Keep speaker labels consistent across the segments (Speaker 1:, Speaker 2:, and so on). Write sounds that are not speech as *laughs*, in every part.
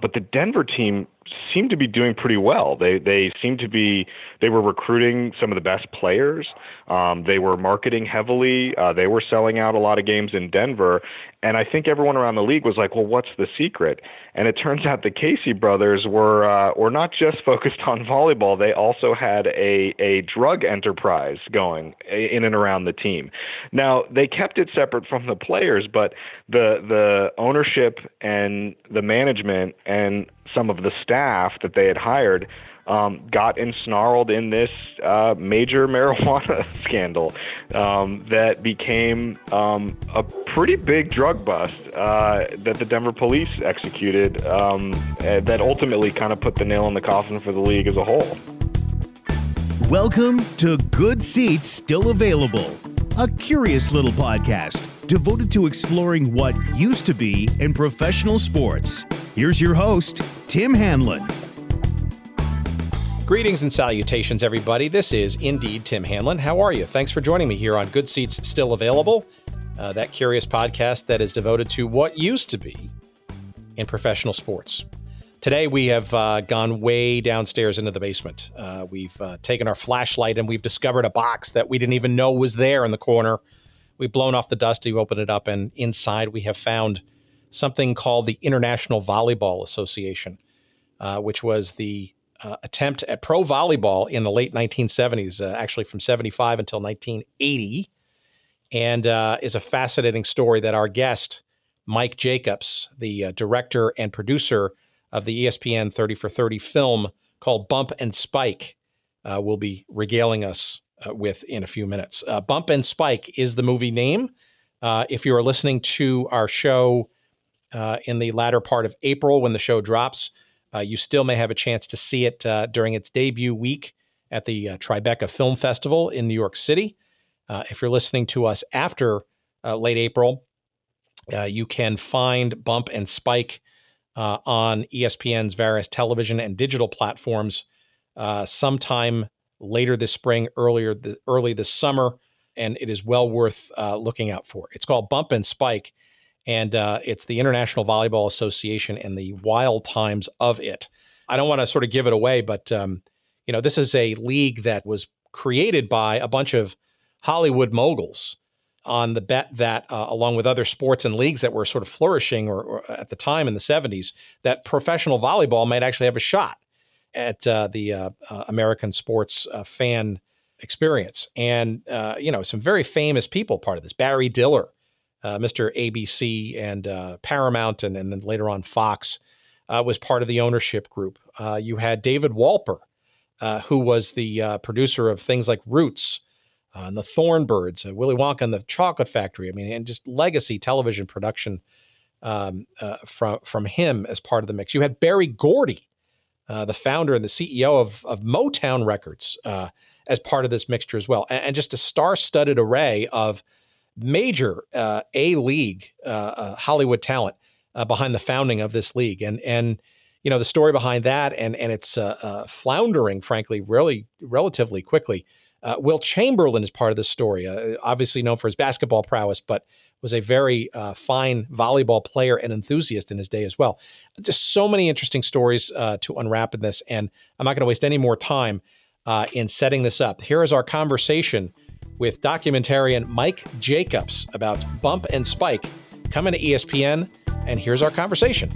Speaker 1: But the Denver team seemed to be doing pretty well. They they seemed to be they were recruiting some of the best players. Um, they were marketing heavily. Uh, they were selling out a lot of games in Denver, and I think everyone around the league was like, "Well, what's the secret?" And it turns out the Casey brothers were uh, were not just *laughs* focused on volleyball. They also had a a drug enterprise going in and around the team. Now they kept it separate from the players, but the the ownership and the management and some of the staff that they had hired um, got ensnarled in this uh, major *laughs* marijuana scandal um, that became um, a pretty big drug bust uh, that the Denver police executed um, that ultimately kind of put the nail in the coffin for the league as a whole.
Speaker 2: Welcome to Good Seats Still Available, a curious little podcast devoted to exploring what used to be in professional sports. Here's your host, Tim Hanlon.
Speaker 3: Greetings and salutations, everybody. This is indeed Tim Hanlon. How are you? Thanks for joining me here on Good Seats Still Available, uh, that curious podcast that is devoted to what used to be in professional sports. Today, we have uh, gone way downstairs into the basement. Uh, we've uh, taken our flashlight and we've discovered a box that we didn't even know was there in the corner. We've blown off the dust, we've opened it up, and inside we have found something called the International Volleyball Association, uh, which was the uh, attempt at pro volleyball in the late 1970s, uh, actually from 75 until 1980, and uh, is a fascinating story that our guest, Mike Jacobs, the uh, director and producer of the ESPN 30 for 30 film called Bump and Spike, uh, will be regaling us with in a few minutes. Bump and Spike is the movie name. if you are listening to our show, uh, in the latter part of April when the show drops. Uh, you still may have a chance to see it uh, during its debut week at the uh, Tribeca Film Festival in New York City. Uh, if you're listening to us after uh, late April, you can find Bump and Spike on ESPN's various television and digital platforms sometime later this spring, earlier the, early this summer, and it is well worth looking out for. It's called Bump and Spike and uh, it's the International Volleyball Association and the wild times of it. I don't want to sort of give it away, but um, you know, this is a league that was created by a bunch of Hollywood moguls on the bet that, uh, along with other sports and leagues that were sort of flourishing or, or, at the time in the 70s, that professional volleyball might actually have a shot at uh, the uh, uh, American sports uh, fan experience. And, you know, some very famous people part of this. Barry Diller uh, Mr. ABC and uh, Paramount, and, and then later on Fox, uh, was part of the ownership group. Uh, you had David Wolper, uh, who was the uh, producer of things like Roots and the Thorn Birds, Willy Wonka and the Chocolate Factory. I mean, and just legacy television production um, from from him as part of the mix. You had Berry Gordy, the founder and the CEO of, of Motown Records, as part of this mixture as well, and, and just a star-studded array of major uh, A league uh, uh, Hollywood talent uh, behind the founding of this league, and and you know the story behind that, and and it's uh, floundering, frankly, really relatively quickly. Wilt Chamberlain is part of this story, obviously known for his basketball prowess, but was a very fine volleyball player and enthusiast in his day as well. Just so many interesting stories to unwrap in this, and I'm not going to waste any more time in setting this up. Here is our conversation with documentarian Mike Jacobs about Bump and Spike coming to ESPN. And here's our conversation.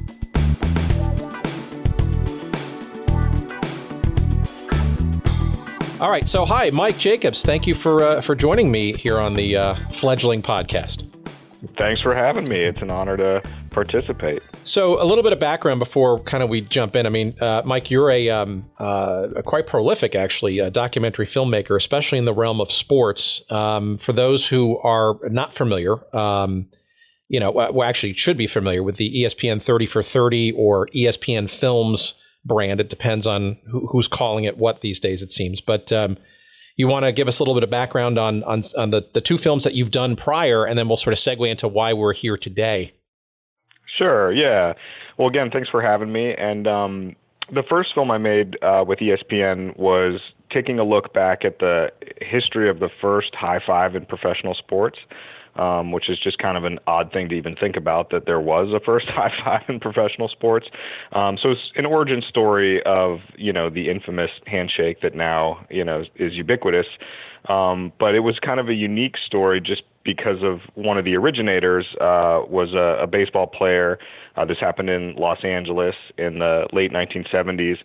Speaker 3: All right, so hi, Mike Jacobs. Thank you for uh, for joining me here on the uh, fledgling podcast.
Speaker 1: Thanks for having me. It's an honor to participate.
Speaker 3: So, a little bit of background before kind of we jump in. I mean, uh, Mike, you're a, um, uh, a, quite prolific, actually, a documentary filmmaker, especially in the realm of sports. Um, for those who are not familiar, um, you know, well, actually, should be familiar with the ESPN 30 for 30 or ESPN Films brand. It depends on who, who's calling it what these days, it seems. But um, you want to give us a little bit of background on on, on the, the two films that you've done prior, and then we'll sort of segue into why we're here today.
Speaker 1: Sure. Yeah. Well, again, thanks for having me. And um, the first film I made uh, with ESPN was taking a look back at the history of the first high five in professional sports, um, which is just kind of an odd thing to even think about that there was a first *laughs* high five in professional sports. Um, so it's an origin story of you know the infamous handshake that now you know is ubiquitous. Um, but it was kind of a unique story just because of one of the originators uh, was a, a baseball player. Uh, this happened in Los Angeles in the late 1970s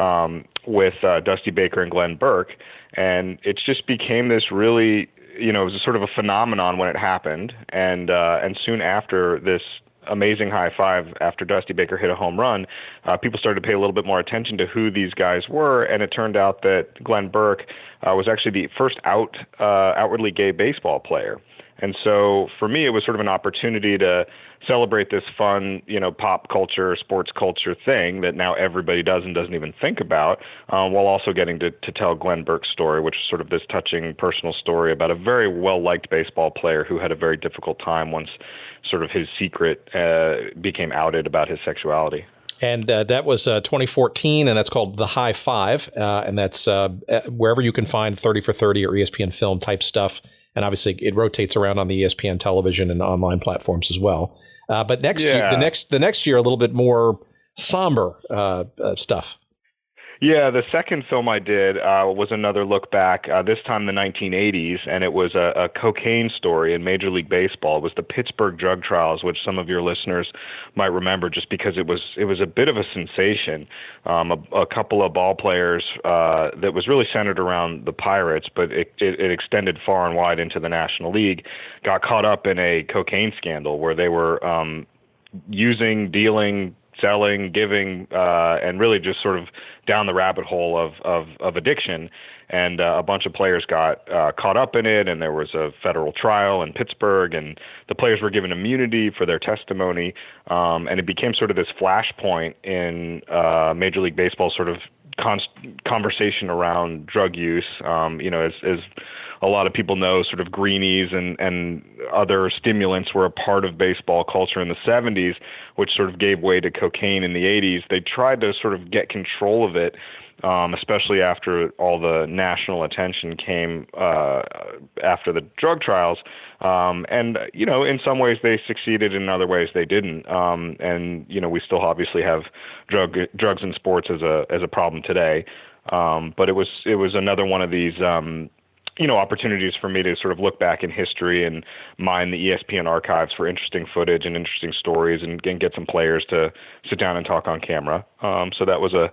Speaker 1: um, with uh, Dusty Baker and Glenn Burke, and it just became this really, you know, it was sort of a phenomenon when it happened, and uh, and soon after this amazing high five after Dusty Baker hit a home run, uh, people started to pay a little bit more attention to who these guys were, and it turned out that Glenn Burke uh, was actually the first out uh, outwardly gay baseball player. And so for me, it was sort of an opportunity to celebrate this fun, you know, pop culture, sports culture thing that now everybody does and doesn't even think about, um, while also getting to, to tell Glenn Burke's story, which is sort of this touching personal story about a very well liked baseball player who had a very difficult time once sort of his secret uh, became outed about his sexuality.
Speaker 3: And uh, that was uh, 2014, and that's called The High Five. Uh, and that's uh, wherever you can find 30 for 30 or ESPN film type stuff and obviously it rotates around on the ESPN television and online platforms as well. Uh, but next yeah. year, the next the next year, a little bit more somber uh, uh, stuff.
Speaker 1: Yeah, the second film I did uh, was another look back, uh, this time the 1980s, and it was a, a cocaine story in Major League Baseball. It was the Pittsburgh drug trials, which some of your listeners might remember, just because it was it was a bit of a sensation. Um, a, a couple of ball players uh, that was really centered around the Pirates, but it, it, it extended far and wide into the National League, got caught up in a cocaine scandal where they were um, using, dealing, selling, giving, uh, and really just sort of down the rabbit hole of of, of addiction. And uh, a bunch of players got uh, caught up in it, and there was a federal trial in Pittsburgh, and the players were given immunity for their testimony, um, and it became sort of this flashpoint in uh, Major League Baseball, sort of con- conversation around drug use. Um, you know, as, as a lot of people know, sort of greenies and and other stimulants were a part of baseball culture in the 70s, which sort of gave way to cocaine in the 80s. They tried to sort of get control of it. Um, especially after all the national attention came uh, after the drug trials. Um, and you know, in some ways they succeeded, in other ways they didn't. Um, and you know, we still obviously have drug drugs in sports as a as a problem today. Um, but it was it was another one of these um, you know opportunities for me to sort of look back in history and mine the ESPN archives for interesting footage and interesting stories and, and get some players to sit down and talk on camera. Um, so that was a,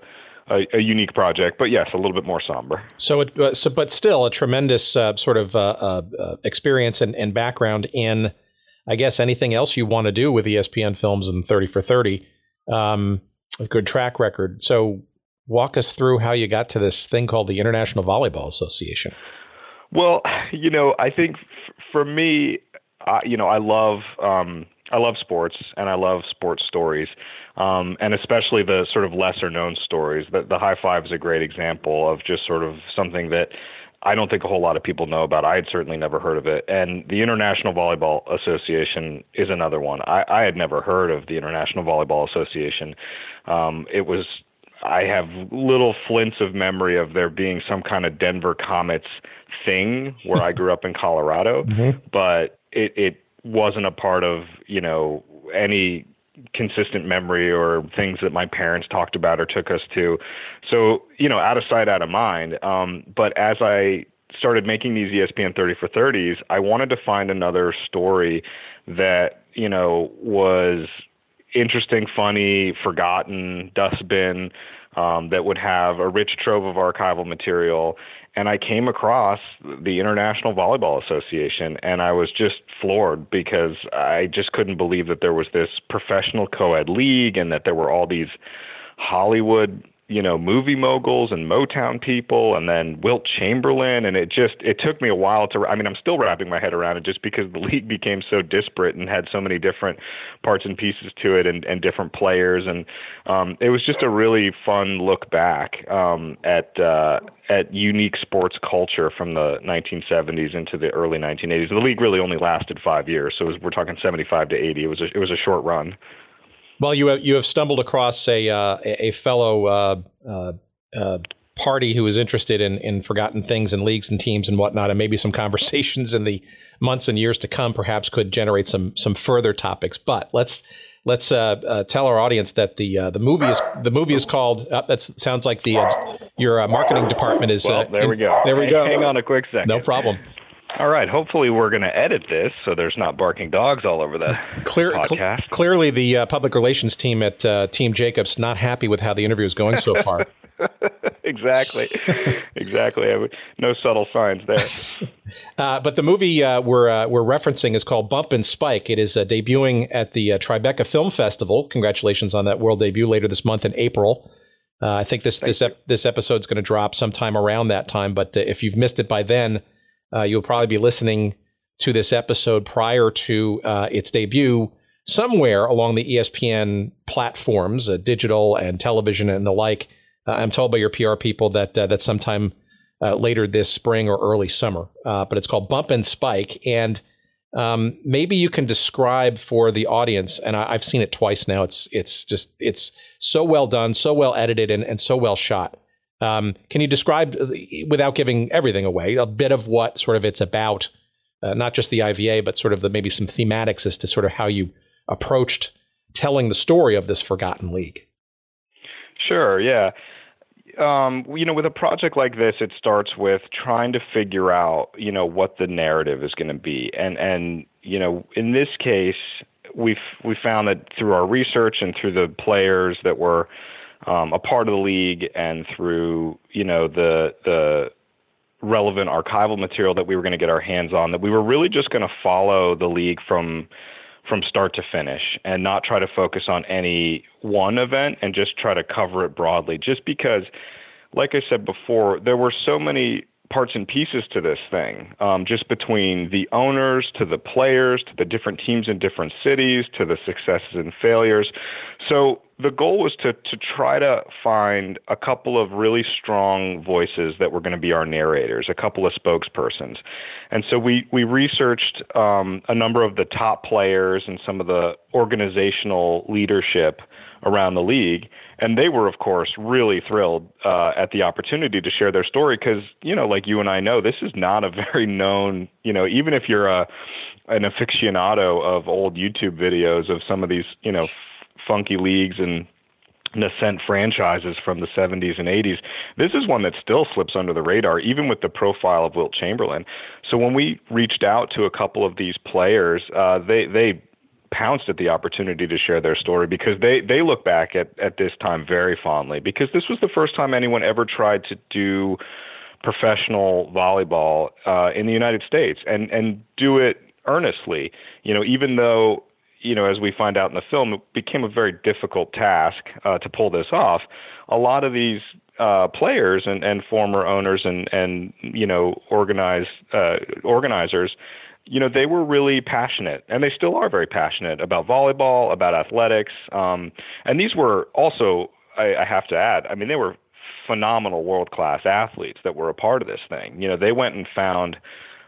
Speaker 1: a, a unique project, but yes, a little bit more somber.
Speaker 3: So, it, uh, so but still a tremendous uh, sort of uh, uh, uh, experience and, and background in, I guess, anything else you want to do with ESPN films and Thirty for Thirty. Um, a good track record. So, walk us through how you got to this thing called the International Volleyball Association.
Speaker 1: Well, you know, I think f- for me, uh, you know, I love um, I love sports and I love sports stories, um, and especially the sort of lesser known stories. The, the high five is a great example of just sort of something that I don't think a whole lot of people know about. I had certainly never heard of it. And the International Volleyball Association is another one. I, I had never heard of the International Volleyball Association. Um, it was I have little flints of memory of there being some kind of Denver Comets thing where I grew up in Colorado, *laughs* mm-hmm. but it it wasn't a part of you know any consistent memory or things that my parents talked about or took us to. So you know, out of sight, out of mind. Um, but as I started making these ESPN 30 for 30s, I wanted to find another story that you know was interesting, funny, forgotten dustbin um, that would have a rich trove of archival material. And I came across the International Volleyball Association, and I was just floored because I just couldn't believe that there was this professional co ed league and that there were all these Hollywood you know movie moguls and Motown people, and then Wilt Chamberlain, and it just it took me a while to. I mean, I'm still wrapping my head around it just because the *laughs* league became so disparate and had so many different parts and pieces to it, and, and different players, and um, it was just a really fun look back um, at uh, at unique sports culture from the 1970s into the early 1980s. The league really only lasted five years, so was, we're talking 75 to 80. It was a, it was a short run.
Speaker 3: Well, you have you have stumbled across a uh, a fellow uh, uh, uh party who is interested in in forgotten things and leagues and teams and whatnot, and maybe some *laughs* conversations in the months and years to come, perhaps could generate some some further topics. But let's let's uh, uh, tell our audience that the uh, the movie is the movie is called. Uh, that sounds like the uh, your uh, marketing department is.
Speaker 1: Well, there we go.
Speaker 3: There we go.
Speaker 1: Hang on a quick second.
Speaker 3: No problem.
Speaker 1: All right. Hopefully, we're going to edit this so there's not barking dogs all over the *laughs* Clear, podcast.
Speaker 3: Cl- clearly, the public relations team at Team Jacobs not happy with how the interview is going so far. *laughs*
Speaker 1: exactly, exactly. no subtle signs there. *laughs*
Speaker 3: uh, but the movie uh, we're uh, we're referencing is called Bump and Spike. It is uh, debuting at the uh, Tribeca Film Festival. Congratulations on that world debut later this month in April. Uh, I think this Thank this ep- this episode is going to drop sometime around that time. But if you've missed it by then, you'll probably be listening to this episode prior to its debut somewhere along the ESPN platforms, digital and television and the like. Uh, I'm told by your PR people that uh, that's sometime uh, later this spring or early summer. but it's called Bump and Spike, and um, maybe you can describe for the audience. And I, have seen it twice now. It's it's just it's so well done, so well edited, and, and so well shot. Um, can you describe, without giving everything away, a bit of what sort of it's about? Uh, not just the IVA, but sort of the maybe some thematics as to sort of how you approached telling the story of this forgotten league.
Speaker 1: Sure. Yeah. Um, you know, with a project like this, it starts with trying to figure out, you know, what the narrative is going to be, and and you know, in this case, we've we found that through our research and through the players that were um, a part of the league, and through you know the the relevant archival material that we were going to get our hands on, that we were really just going to follow the league from from start to finish and not try to focus on any one event and just try to cover it broadly. Just because, like I said before, there were so many parts and pieces to this thing, um, just between the owners to the players to the different teams in different cities to the successes and failures. So the goal was to to try to find a couple of really strong voices that were going to be our narrators, a couple of spokespersons, and so we we researched um, a number of the top players and some of the organizational leadership around the league, and they were of course really thrilled uh, at the opportunity to share their story because you know, like you and I know, this is not a *laughs* very known, you know, even if you're a an aficionado of old YouTube videos of some of these, you know funky leagues and nascent franchises from the 70s and 80s. This is one that still slips under the radar, even with the profile of Wilt Chamberlain. So when we reached out to a couple of these players, uh, they they pounced at the opportunity to share their story because they they look back at at this time very fondly because this was the first time anyone ever tried to do professional volleyball uh, in the United States and and do it earnestly. You know, even though you know, as we find out in the film, it became a very difficult task uh, to pull this off. A lot of these uh, players and, and former owners and and you know organized uh, organizers, you know, they were really passionate, and they still are very passionate about volleyball, about athletics, um, and these were also, I, I have to add, I mean, they were phenomenal world class athletes that were a part of this thing. You know, they went and found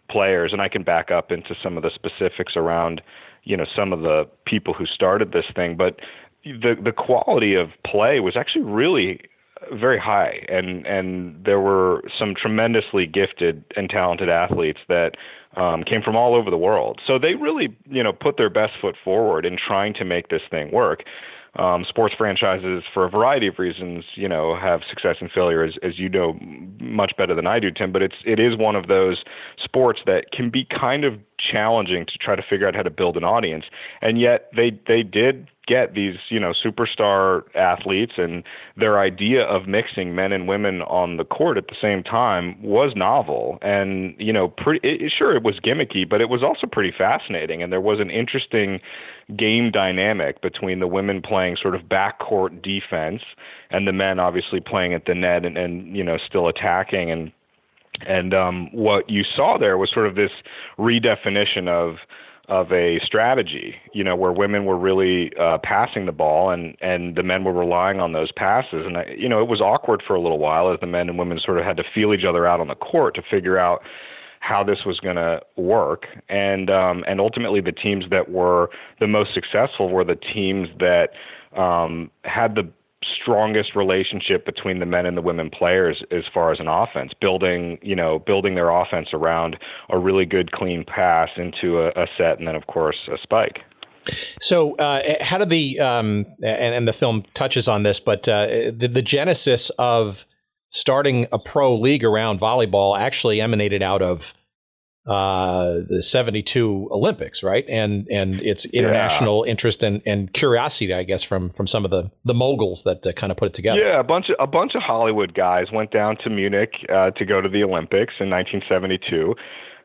Speaker 1: players, and I can back up into some of the specifics around you know some of the people who started this thing, but the the quality of play was actually really very high. And and there were some tremendously gifted and talented athletes that um, came from all over the world. So they really you know put their best foot forward in trying to make this thing work um, sports franchises, for a variety of reasons, you know, have success and failure, as, as you know much better than I do, Tim. But it's it is one of those sports that can be kind of challenging to try to figure out how to build an audience, and yet they they did get these you know superstar athletes and their idea of mixing men and women on the court at the same time was novel. And you know pretty it, sure it was gimmicky but it was also pretty fascinating and there was an interesting game dynamic between the women playing sort of backcourt defense and the men obviously playing at the net and, and you know still attacking. And and um, what you saw there was sort of this redefinition of of a strategy, you know, where women were really uh, passing the ball and and the men were relying on those passes. And I, you know, it was awkward for a little while as the men and women sort of had to feel each other out on the court to figure out how this was going to work. And um, and ultimately, the teams that were the most successful were the teams that um, had the strongest relationship between the men and the women players as far as an offense, building you know building their offense around a really good clean pass into a, a set, and then of course a spike.
Speaker 3: So, uh, how did the um, and, and, the film touches on this, but uh, the, the genesis of starting a pro league around volleyball actually emanated out of uh, the 72 Olympics, right? And and it's international yeah. interest and, and curiosity, I guess, from from some of the the moguls that uh, kind of put it together.
Speaker 1: Yeah, a bunch of a bunch of Hollywood guys went down to Munich uh, to go to the Olympics in 1972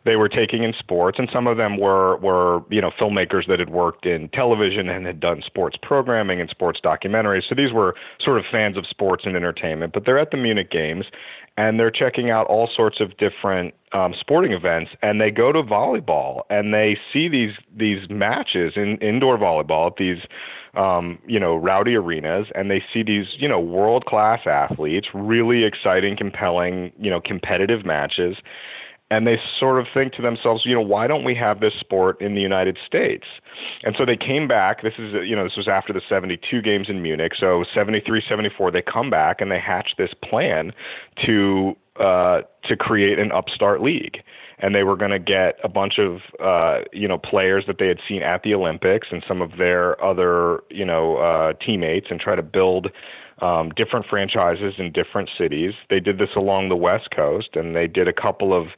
Speaker 1: they were taking in sports, and some of them were were you know filmmakers that had worked in television and had done sports programming and sports documentaries. So these were sort of fans of sports and entertainment. But they're at the Munich Games, and they're checking out all sorts of different um, sporting events, and they go to volleyball and they see these these matches in indoor volleyball at these um, you know rowdy arenas, and they see these you know world class athletes, really exciting, compelling, you know competitive matches and they sort of think to themselves, you know, why don't we have this sport in the United States? And so they came back. This is, you know, this was after the 72 games in Munich. So 73, 74, they come back and they hatch this plan to uh, to create an upstart league. And they were going to get a bunch of, uh, you know, players that they had seen at the Olympics and some of their other, you know, uh, teammates and try to build um, different franchises in different cities. They did this along the West Coast, and they did a couple of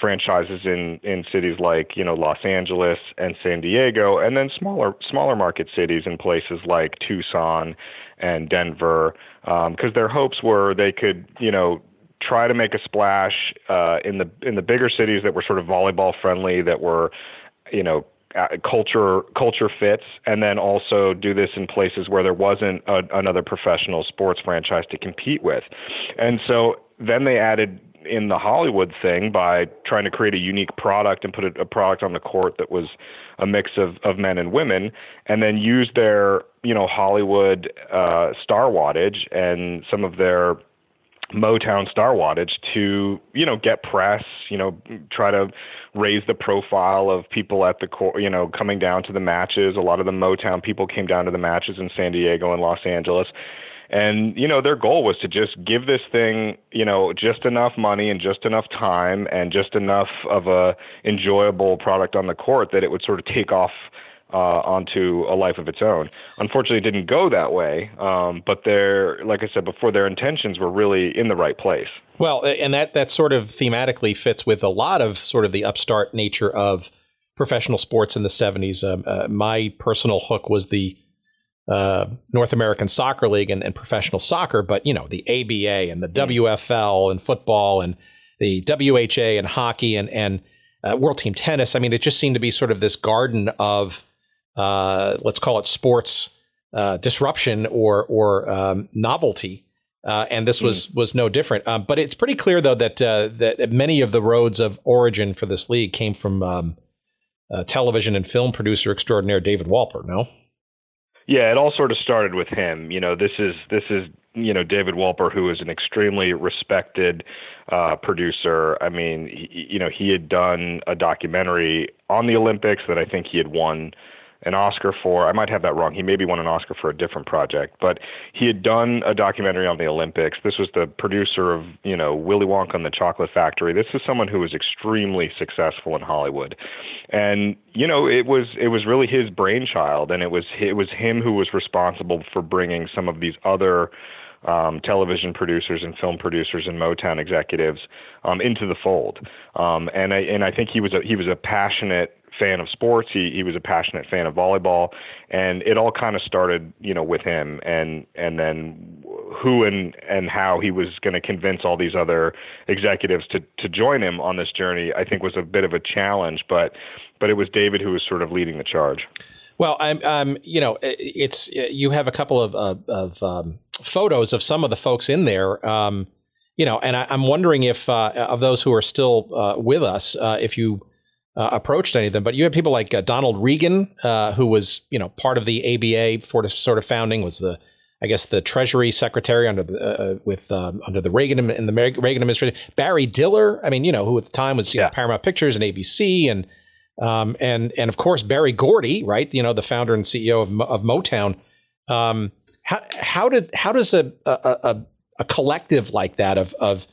Speaker 1: franchises in in cities like you know Los Angeles and San Diego, and then smaller smaller market cities in places like Tucson and Denver, because um, their hopes were they could you know try to make a splash uh, in the in the bigger cities that were sort of volleyball friendly, that were you know uh, culture culture fits, and then also do this in places where there wasn't a, another professional sports franchise to compete with. And so then they added in the Hollywood thing by trying to create a unique product and put a, a product on the court that was a mix of, of men and women, and then use their you know Hollywood uh, star wattage and some of their Motown star wattage to you know get press, you know try to raise the profile of people at the court, you know coming down to the matches. A lot of the Motown people came down to the matches in San Diego and Los Angeles. And you know their goal was to just give this thing, you know, just enough money and just enough time and just enough of a enjoyable product on the court that it would sort of take off uh, onto a life of its own. Unfortunately, it didn't go that way. Um, but their, like I said before, their intentions were really in the right place.
Speaker 3: Well, and that that sort of thematically fits with a lot of sort of the upstart nature of professional sports in the '70s. Um, uh, my personal hook was the uh, North American Soccer League and, and, professional soccer, but you know the ABA and the mm. WFL and football and the WHA and hockey and and uh, World Team Tennis. I mean, it just seemed to be sort of this garden of uh, let's call it sports uh, disruption or or um, novelty. Uh, and this was mm. was no different. Um, but it's pretty clear though that uh, that many of the roads of origin for this league came from um, television and film producer extraordinaire David Wolper. No.
Speaker 1: Yeah, it all sort of started with him. You know, this is this is you know David Wolper, who is an extremely respected uh, producer. I mean, he, you know, he had done a documentary on the Olympics that I think he had won an Oscar for. I might have that wrong. He maybe won an Oscar for a different project, but he had done a documentary on the Olympics. This was the producer of, you know, Willy Wonka and the Chocolate Factory. This is someone who was extremely successful in Hollywood. And, you know, it was it was really his brainchild and it was it was him who was responsible for bringing some of these other um, television producers and film producers and Motown executives um, into the fold. Um, and I and I think he was a he was a passionate fan of sports. He he was a passionate fan of volleyball, and it all kind of started, you know, with him, and and then who and and how he was going to convince all these other executives to to join him on this journey. I think was a bit of a challenge, but but it was David who was sort of leading the charge.
Speaker 3: Well, I'm, um, you know, it's you have a couple of of, of um, photos of some of the folks in there. Um, you know, and I, am wondering if uh, of those who are still uh, with us, uh, if you uh, approached any of them. But you had people like uh, Donald Regan, uh, who was you know part of the ABA for sort of founding, was the I guess the Treasury Secretary under the uh, uh, with um, under the Reagan in the Reagan administration. Barry Diller, I mean, you know, who at the time was yeah. know, Paramount Pictures and ABC, and um, and and of course Berry Gordy, right? You know, the founder and CEO of, of Motown. Um, How how did how does a a, a, a collective like that of of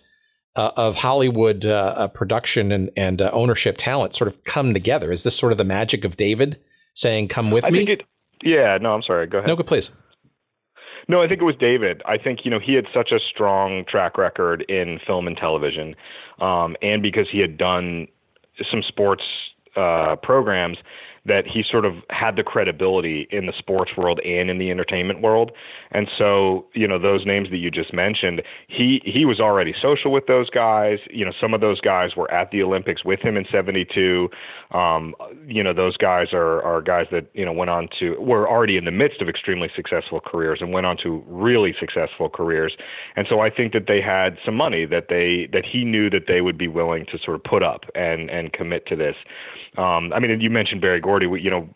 Speaker 3: uh, of Hollywood uh, uh production and and uh, ownership talent sort of come together? Is this sort of the magic of David saying, "Come with
Speaker 1: I
Speaker 3: me"?
Speaker 1: It, yeah. No, I'm sorry. Go ahead.
Speaker 3: No, go please.
Speaker 1: No, I think it was David. I think you know he had such a strong track record in film and television, um, and because he had done some sports uh, programs that he sort of had the credibility in the sports world and in the entertainment world. And so, you know, those names that you just mentioned, he he was already social with those guys. You know, some of those guys were at the Olympics with him in 72. Um, you know, those guys are are guys that, you know, went on to were already in the midst of extremely successful careers and went on to really successful careers. And so I think that they had some money that they that he knew that they would be willing to sort of put up and and commit to this. Um, I mean, you mentioned Berry Gordy. You know,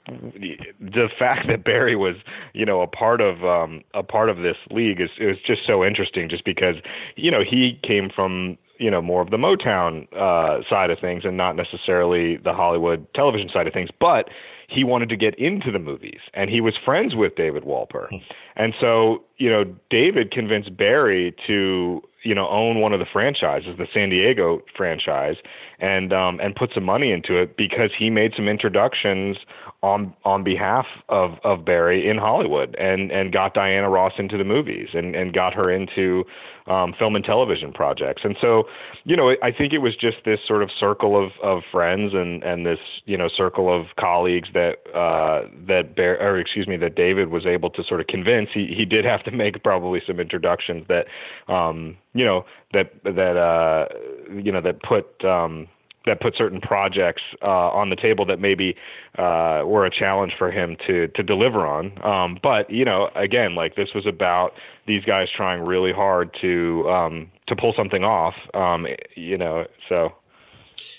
Speaker 1: the fact that Barry was, you know, a part of um, a part of this league is is just so interesting. Just because, you know, he came from you know more of the Motown uh, side of things and not necessarily the Hollywood television side of things, but he wanted to get into the movies and he was friends with David Wolper. Hmm. And so, you know, David convinced Barry to, you know, own one of the franchises, the San Diego franchise, and um and put some money into it because he made some introductions on on behalf of of Barry in Hollywood and and got Diana Ross into the movies and and got her into um, film and television projects. And so, you know, I think it was just this sort of circle of of friends and and this you know circle of colleagues that uh, that Bear or excuse me that David was able to sort of convince. He he did have to make probably some introductions that um, you know that that uh, you know that put um, that put certain projects uh, on the table that maybe uh, were a challenge for him to to deliver on. Um, but you know, again, like this was about these guys trying really hard to um, to pull something off. Um, you know, so.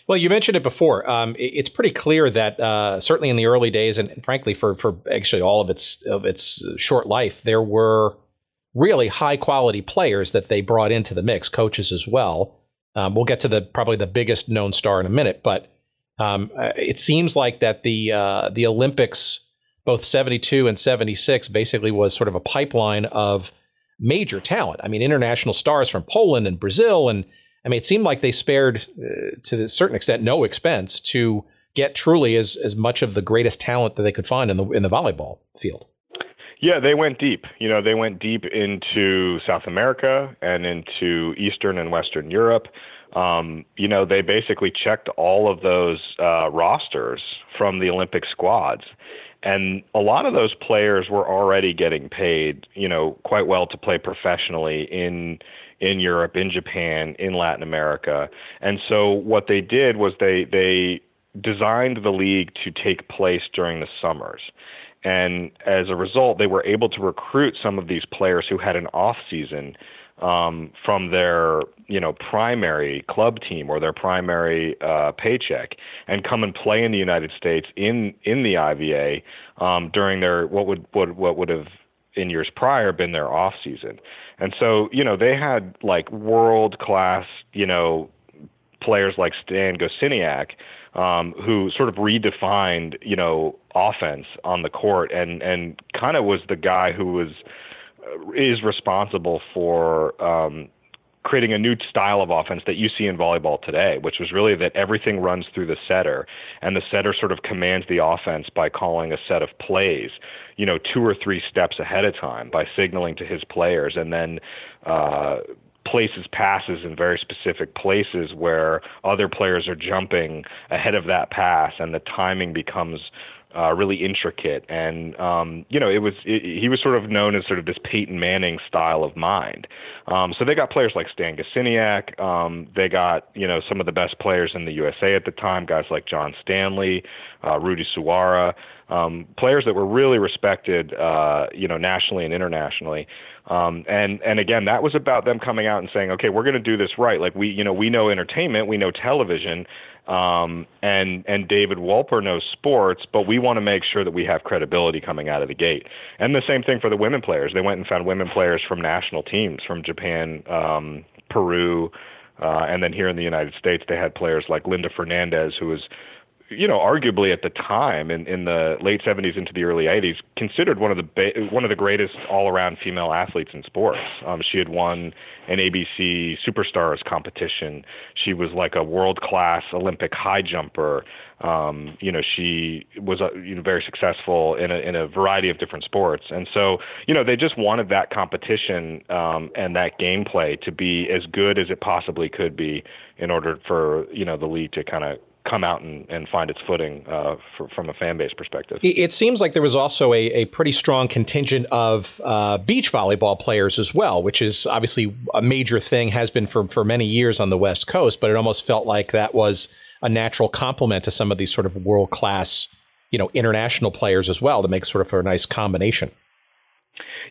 Speaker 3: Well, you mentioned it before. Um, it's pretty clear that uh, certainly in the early days, and frankly, for for actually all of its of its short life, there were really high quality players that they brought into the mix, coaches as well. Um, we'll get to the probably the biggest known star in a minute, but um, uh, it seems like that the uh, the Olympics, both '72 and '76, basically was sort of a pipeline of major talent. I mean, international stars from Poland and Brazil, and I mean, it seemed like they spared, uh, to a certain extent, no expense to get truly as as much of the greatest talent that they could find in the in the volleyball field.
Speaker 1: Yeah, they went deep. You know, they went deep into South America and into Eastern and Western Europe. Um, you know, they basically checked all of those uh, rosters from the Olympic squads. And a lot of those players were already getting paid, you know, quite well to play professionally in in Europe, in Japan, in Latin America. And so what they did was they they designed the league to take place during the summers. And as a result, they were able to recruit some of these players who had an off season um, from their you know primary club team or their primary uh, paycheck and come and play in the United States in in the IVA um, during their what would what what would have in years prior been their off season. And so you know they had like world class you know players like Stan Gosciniak um, who sort of redefined, you know, offense on the court and and kind of was the guy who was uh, is responsible for um, creating a new style of offense that you see in volleyball today, which was really that everything runs through the setter, and the setter sort of commands the offense by calling a set of plays, you know, two or three steps ahead of time by signaling to his players, and then uh, places passes in very specific places where other players are jumping ahead of that pass and the timing becomes uh, really intricate and um, you know it was it, he was sort of known as sort of this Peyton Manning style of mind. Um, so they got players like Stan Gosciniak. Um, they got you know some of the best players in the USA at the time, guys like John Stanley, uh, Rudy Suwara, um, players that were really respected uh, you know nationally and internationally. Um, and and again, that was about them coming out and saying, okay, we're going to do this right. Like we, you know, we know entertainment, we know television, um, and and David Wolper knows sports, but we want to make sure that we have credibility coming out of the gate. And the same thing for the women players. They went and found women players from national teams from Japan, um, Peru, uh, and then here in the United States, they had players like Linda Fernandez, who was you know, arguably at the time in, in the late 70s into the early 80s, considered one of the ba- one of the greatest all-around female athletes in sports. Um, she had won an ABC Superstars competition. She was like a world-class Olympic high jumper. Um, you know, she was a, you know, very successful in a, in a variety of different sports, and so you know they just wanted that competition um, and that gameplay to be as good as it possibly could be in order for you know the league to kind of come out and, and find its footing uh, for, from a fan base perspective.
Speaker 3: It seems like there was also a, a pretty strong contingent of uh, beach volleyball players as well, which is obviously a major thing, has been for, for many years on the West Coast, but it almost felt like that was a natural complement to some of these sort of world class, you know, international players as well to make sort of a nice combination.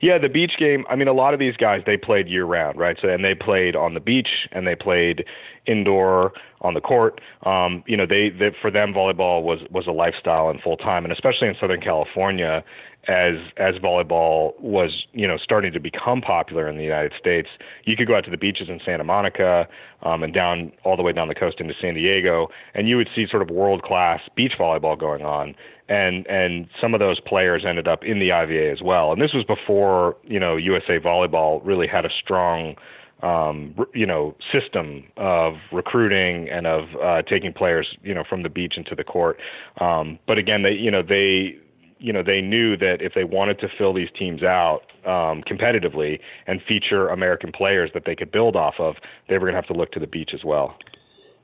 Speaker 1: Yeah, the beach game. I mean, a lot of these guys they played year round, right? So and they played on the beach and they played indoor on the court. Um, you know, they, they for them volleyball was was a lifestyle and full time, and especially in Southern California, as as volleyball was you know starting to become popular in the United States, you could go out to the beaches in Santa Monica um, and down all the way down the coast into San Diego, and you would see sort of world class beach volleyball going on. And and some of those players ended up in the IVA as well. And this was before you know USA Volleyball really had a strong um, you know, system of recruiting and of uh, taking players, you know, from the beach into the court. Um, but again, they, you know, they, you know, they knew that if they wanted to fill these teams out um, competitively and feature American players that they could build off of, they were going to have to look to the beach as well.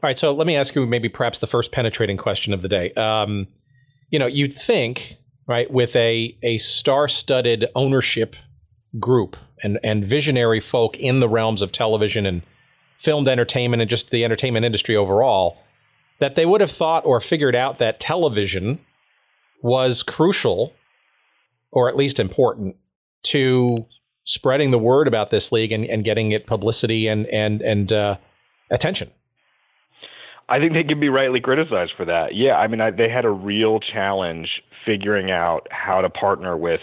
Speaker 3: All right, so let me ask you maybe perhaps the first penetrating question of the day. Um, you know, you'd think, right, with a a star-studded ownership group and, and visionary folk in the realms of television and filmed entertainment and just the entertainment industry overall, that they would have thought or figured out that television was crucial or at least important to spreading the word about this league and, and getting it publicity and and and uh, attention.
Speaker 1: I think they can be rightly criticized for that. Yeah, I mean, I, they had a real challenge figuring out how to partner with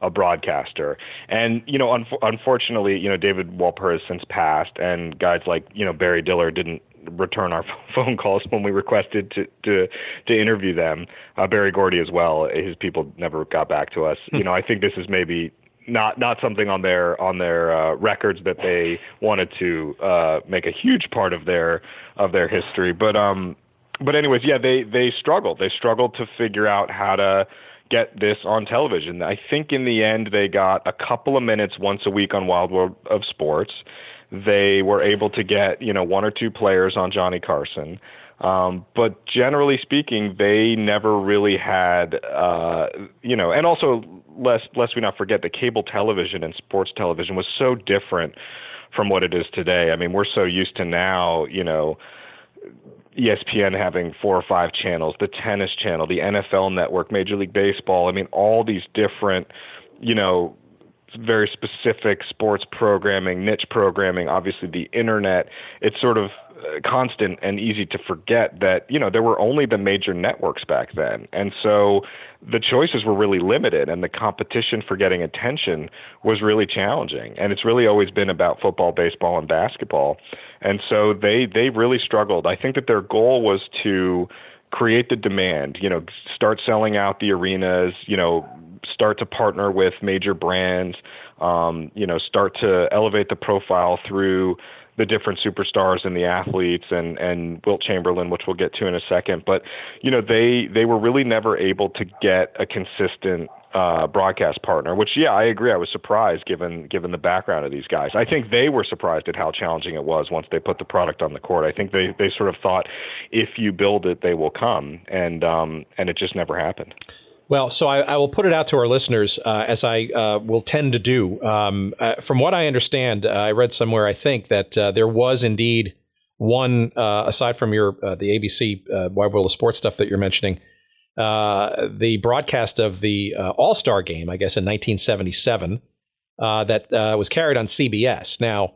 Speaker 1: a broadcaster. And you know, un- unfortunately, you know, David Wolper has since passed, and guys like you know Barry Diller didn't return our *laughs* phone calls when we requested to to to interview them. Uh, Berry Gordy as well. His people never got back to us. you know, I think this is maybe not not something on their on their uh, records that they wanted to uh, make a huge part of their of their history. But um, but anyways, yeah, they they struggled. They struggled to figure out how to get this on television. I think in the end they got a couple of minutes once a week on Wide World of Sports. They were able to get you know one or two players on Johnny Carson. Um, but generally speaking, they never really had, uh, you know, and also lest lest we not forget that cable television and sports television was so different from what it is today. I mean, we're so used to now, you know, ESPN having four or five channels, the tennis channel, the NFL network, Major League Baseball. I mean, all these different, you know, very specific sports programming, niche programming, obviously the internet. It's sort of constant and easy to forget that you know there were only the major networks back then. And so the choices were really limited and the competition for getting attention was really challenging. And it's really always been about football baseball and basketball. And so they they really struggled. I think that their goal was to create the demand you know start selling out the arenas you know start to partner with major brands um, you know start to elevate the profile through the different superstars and the athletes and and Wilt Chamberlain, which we'll get to in a second. But you know, they they were really never able to get a consistent uh, broadcast partner. Which, yeah, I agree. I was surprised given given the background of these guys. I think they were surprised at how challenging it was once they put the product on the court. I think they they sort of thought, if you build it, they will come, and um, and it just never happened.
Speaker 3: Well, so I, I, will put it out to our listeners, uh, as I uh, will tend to do. Um, uh, from what I understand, uh, I read somewhere, I think, that uh, there was indeed one, uh, aside from your the ABC Wide World of Sports stuff that you're mentioning, the broadcast of the All Star game, I guess, in 1977, that was carried on CBS. Now,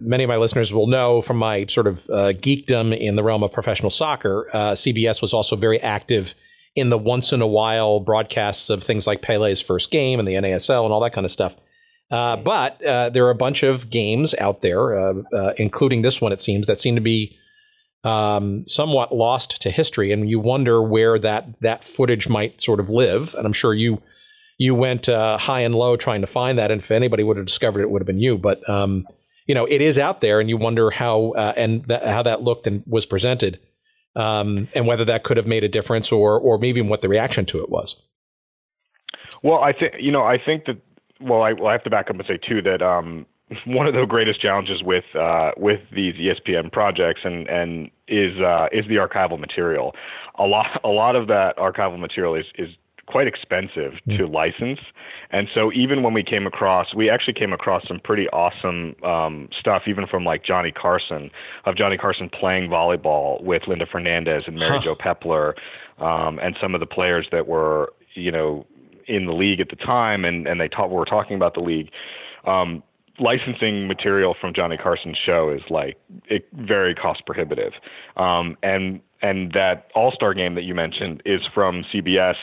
Speaker 3: many of my listeners will know from my sort of geekdom in the realm of professional soccer, CBS was also very active – in the once in a while broadcasts of things like Pele's first game and the NASL and all that kind of stuff. Uh, but uh, there are a bunch of games out there, uh, uh including this one, it seems, that seem to be um, somewhat lost to history, and you wonder where that that footage might sort of live. And I'm sure you you went uh, high and low trying to find that, and if anybody would have discovered it, it would have been you. But um, you know, it is out there, and you wonder how uh, and th- how that looked and was presented, um, and whether that could have made a difference, or or maybe what the reaction to it was.
Speaker 1: Well, I think you know, I think that. Well, I, well, I have to back up and say too that um, *laughs* one of the greatest challenges with uh, with these ESPN projects and and is uh, is the archival material. A lot a lot of that archival material is is quite expensive mm. to license, and so even when we came across, we actually came across some pretty awesome um, stuff, even from like Johnny Carson of Johnny Carson playing volleyball with Linda Fernandez and Mary huh. Jo Peppler, um, and some of the players that were you know in the league at the time, and and they talk, were talking about the league. Um, licensing material from Johnny Carson's show is like it, very cost prohibitive. Um, and and that All Star game that you mentioned is from CBS.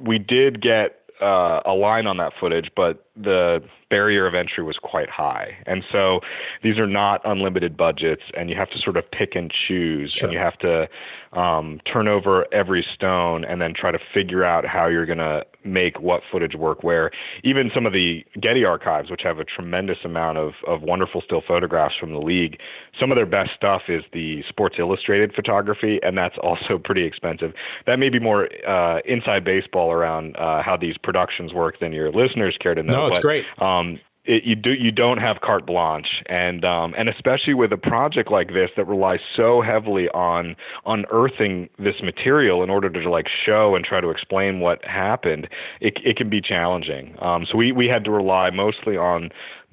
Speaker 1: We did get uh, a line on that footage, but the barrier of entry was quite high. And so these are not unlimited budgets, and you have to sort of pick and choose, sure. and you have to um, turn over every stone and then try to figure out how you're going to make what footage work where. Even some of the Getty archives, which have a tremendous amount of, of wonderful still photographs from the league, some of their best stuff is the Sports Illustrated photography, and that's also *laughs* pretty expensive. That may be more uh, inside baseball around uh, how these productions work than your listeners care to know.
Speaker 3: No, it's
Speaker 1: but,
Speaker 3: great.
Speaker 1: Um, it, you do you don't have carte blanche and um, and especially with a project like this that relies so heavily on unearthing this material in order to like show and try to explain what happened it it can be challenging um, so we we had to rely mostly on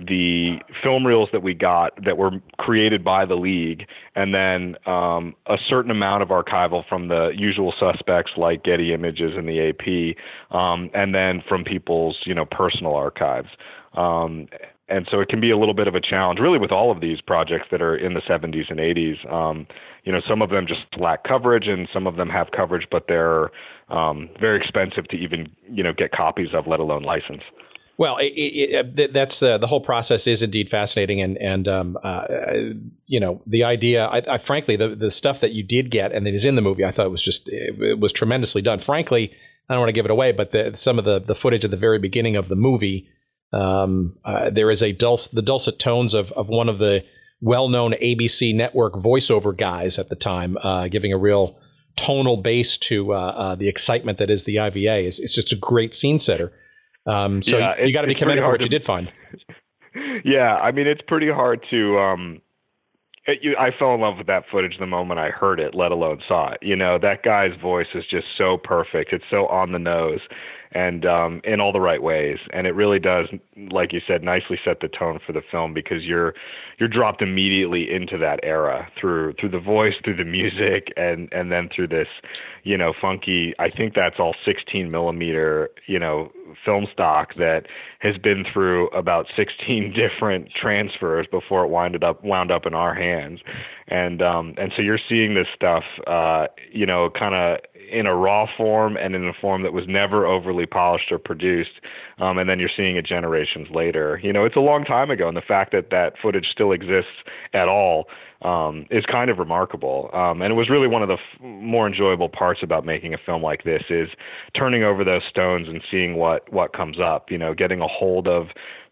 Speaker 1: the film reels that we got that were created by the league, and then um, a certain amount of archival from the usual suspects like Getty Images and the AP, um, and then from people's you know personal archives. Um, and so it can be a little bit of a challenge, really, with all of these projects that are in the 70s and 80s. Um, you know, some of them just lack coverage, and some of them have coverage, but they're um, very expensive to even you know get copies of, let alone license.
Speaker 3: Well, it, it, that's uh, the whole process is indeed fascinating, and and um, uh, you know the idea. I, I, frankly, the the stuff that you did get and that is in the movie, I thought was just it, it was tremendously done. Frankly, I don't want to give it away, but the, some of the the footage at the very beginning of the movie um, uh, there is a dulc- the dulcet tones of, of one of the well-known ABC network voiceover guys at the time, uh, giving a real tonal base to uh, uh the excitement that is the IVA. It's, it's just a great scene setter. Um, so yeah, you, got to be commended for what to, you did find. *laughs*
Speaker 1: Yeah, I mean it's pretty hard to. Um, it, you, I fell in love with that footage the moment I heard it, let alone saw it. You know, that guy's voice is just so perfect. It's so on the nose and um, in all the right ways. And it really does, like you said, nicely set the tone for the film because you're you're dropped immediately into that era through through the voice, through the music, and and then through this, you know, funky. I think that's all 16 millimeter, you know, film stock that has been through about 16 *laughs* different transfers before it wound up wound up in our hands. And um, and so you're seeing this stuff, uh, you know, kind of in a raw form and in a form that was never overly polished or produced. Um, and then you're seeing it generations later. You know, it's a long time ago, and the fact that that footage still exists at all um, is kind of remarkable. Um, and it was really one of the f- more enjoyable parts about making a film like this is turning over those stones and seeing what what comes up. You know, getting a hold of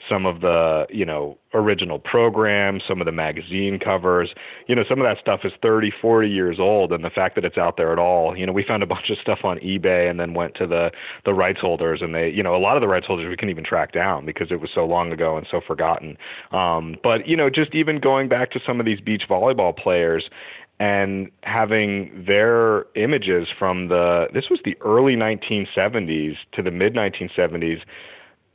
Speaker 1: some of the you know original programs some of the magazine covers. You know some of that stuff is 30 40 years old and the fact that it's out there at all you know we found a *laughs* bunch of stuff on ebay and then went to the the rights holders and they you know a lot of the rights holders we couldn't even track down because it was so long ago and so forgotten. Um but you know just even going back to some of these beach volleyball players and having their images from the this was the early 1970s to the mid 1970s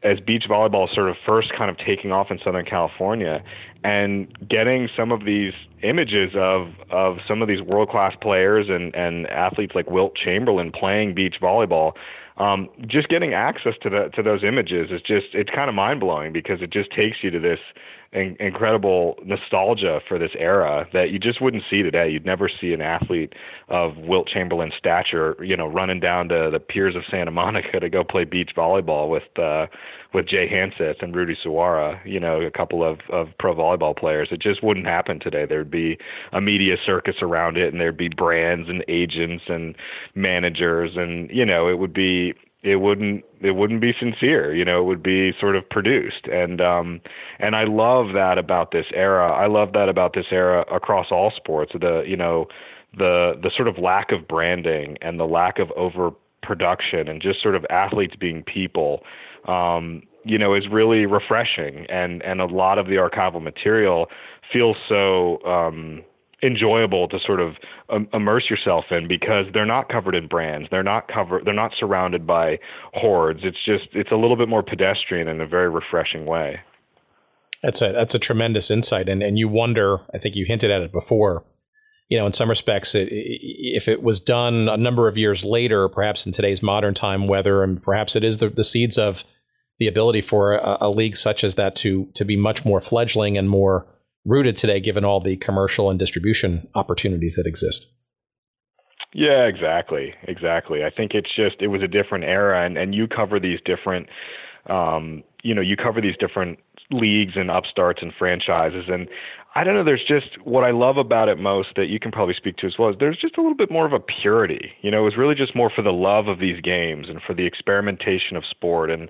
Speaker 1: as beach volleyball sort of first kind of taking off in Southern California and getting some of these images of of some of these world class players and and athletes like Wilt Chamberlain playing beach volleyball um, just getting access to the to those images is just it's kind of mind blowing because it just takes you to this in, incredible nostalgia for this era that you just wouldn't see today. You'd never see an athlete of Wilt Chamberlain's stature, you know, running down to the piers of Santa *laughs* Monica to go play beach volleyball with uh, with Jay Hanseth and Rudy Suwara, you know, a couple of of pro volleyball players. It just wouldn't happen today. There'd be a media circus around it, and there'd be brands and agents and managers, and you know, it would be it wouldn't it wouldn't be sincere you know it would be sort of produced. And um and i love that about this era. I love that about this era across all sports the you know the the sort of lack of branding and the lack of overproduction and just sort of athletes being people um you know is really refreshing. And and a lot of the archival material feels so um enjoyable to sort of um, immerse yourself in because they're not covered in brands. They're not covered. They're not surrounded by hordes. It's just it's a little bit more pedestrian in a very refreshing way.
Speaker 3: That's a that's a tremendous insight, and and you wonder. I think you hinted at it before. You know, in some respects, it, if it was done a number of years later, perhaps in today's modern time, whether and perhaps it is the, the seeds of the ability for a, a league such as that to to be much more fledgling and more rooted today, given all the commercial and distribution opportunities that exist.
Speaker 1: Yeah, exactly, exactly. I think it's just it was a different era, and and you cover these different, um, you know, you cover these different leagues and upstarts and franchises, and I don't know. There's just what I love about it most that you can probably speak to as well. Is there's just a little bit more of a purity. You know, it was really just more for the love of these games and for the experimentation of sport. And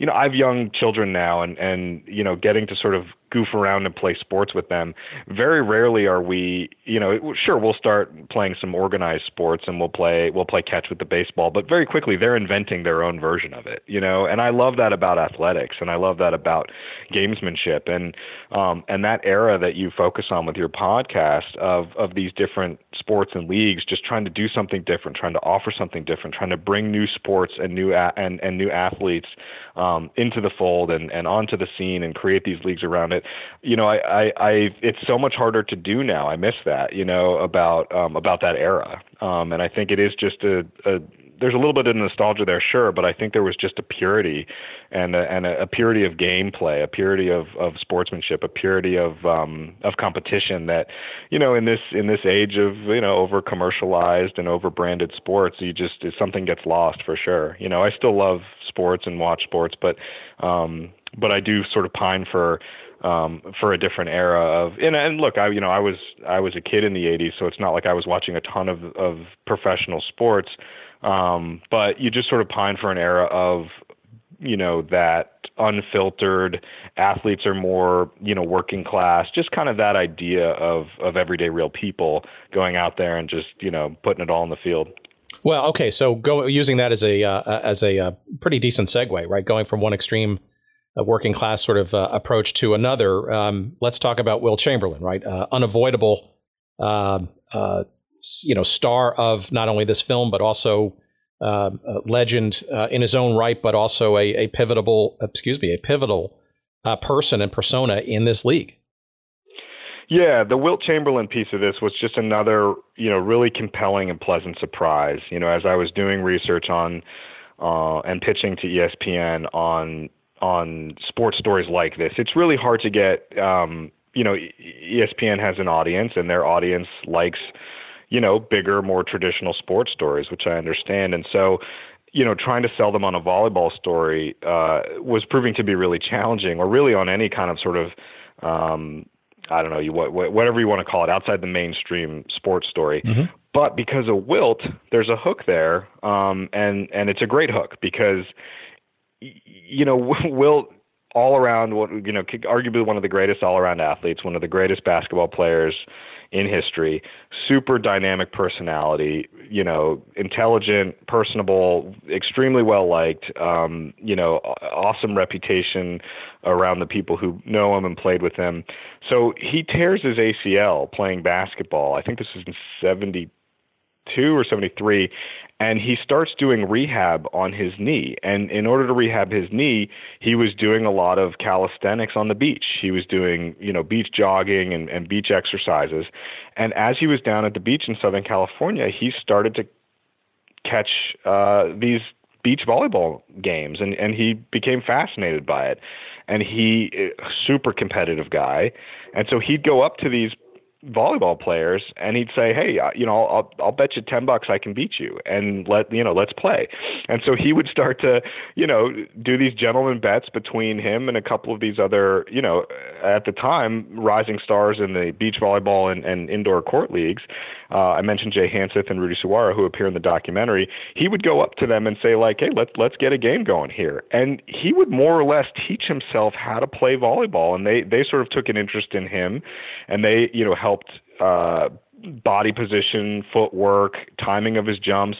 Speaker 1: you know, I have young children now, and and you know, getting to sort of goof around and play sports with them. Very rarely are we, you know, sure we'll start playing some organized sports and we'll play we'll play catch with the baseball, but very quickly they're inventing their own version of it, you know. And I love that about athletics, and I love that about gamesmanship, and um, and that era that you focus on with your podcast of of these different sports and leagues, just trying to do something different, trying to offer something different, trying to bring new sports and new a- and and new athletes um, into the fold and and onto the scene and create these leagues around it you know, I, I, I, it's so much harder to do now. I miss that, you know, about, um, about that era. Um, and I think it is just a, a, there's a little bit of nostalgia there, sure, but I think there was just a purity and a, and a, a purity of gameplay, a purity of, of sportsmanship, a purity of um, of competition that, you know, in this in this age of you know over commercialized and over branded sports, you just something gets lost for sure. You know, I still love sports and watch sports, but um, but I do sort of pine for um, for a different era of and, and look I you know I was I was a kid in the 80s so it's not like I was watching a ton of of professional sports. Um, but you just sort of pine for an era of you know that unfiltered athletes are more you know working class just kind of that idea of of everyday real people going out there and just you know putting it all in the field.
Speaker 3: Well okay so go using that as a uh, as a uh, pretty decent segue right? Going from one extreme a working class sort of uh, approach to another. Um, let's talk about Wilt Chamberlain, right? Uh, unavoidable, um, uh, you know, star of not only this film but also um, legend uh, in his own right, but also a, a pivotal, excuse me, a pivotal uh, person and persona in this league.
Speaker 1: Yeah, the Wilt Chamberlain piece of this was just another, you know, really compelling and pleasant surprise. You know, as I was doing research on uh, and pitching to ESPN on on sports stories like this. It's really hard to get. Um, you know, ESPN has an audience, and their audience likes, you know, bigger, more traditional sports stories, which I understand. And so, you know, trying to sell them on a volleyball story uh, was proving to be really challenging, or really on any kind of sort of um, I don't know, you what, whatever you want to call it, outside the mainstream sports story. Mm-hmm. But because of Wilt, there's a hook there, um, and and it's a great hook because you know, *laughs* Wilt all around, you know, arguably one of the greatest all around athletes, one of the greatest basketball players in history, super dynamic personality, you know, intelligent, personable, extremely well liked, um, you know, awesome reputation around the people who know him and played with him. So he tears his ACL playing basketball. I think this is in 72 or 73 and he starts doing rehab on his knee. And in order to rehab his knee, he was doing a lot of calisthenics on the beach. He was doing, you know, beach jogging and, and beach exercises. And as he was down at the beach in Southern California, he started to catch uh, these beach volleyball games, and and he became fascinated by it. And he, super competitive guy, and so he'd go up to these volleyball players and he'd say hey you know I'll I'll bet you 10 bucks I can beat you and let you know let's play. And so he would start to you know do these gentleman bets between him and a couple of these other you know at the time rising stars in the beach volleyball and, and indoor court leagues. Uh, I mentioned Jay Hanseth and Rudy Suwara who appear in the documentary. He would go up to them and say like hey let's let's get a game going here. And he would more or less teach himself how to play volleyball and they they sort of took an interest in him and they you know helped uh, body position, footwork, timing of his jumps,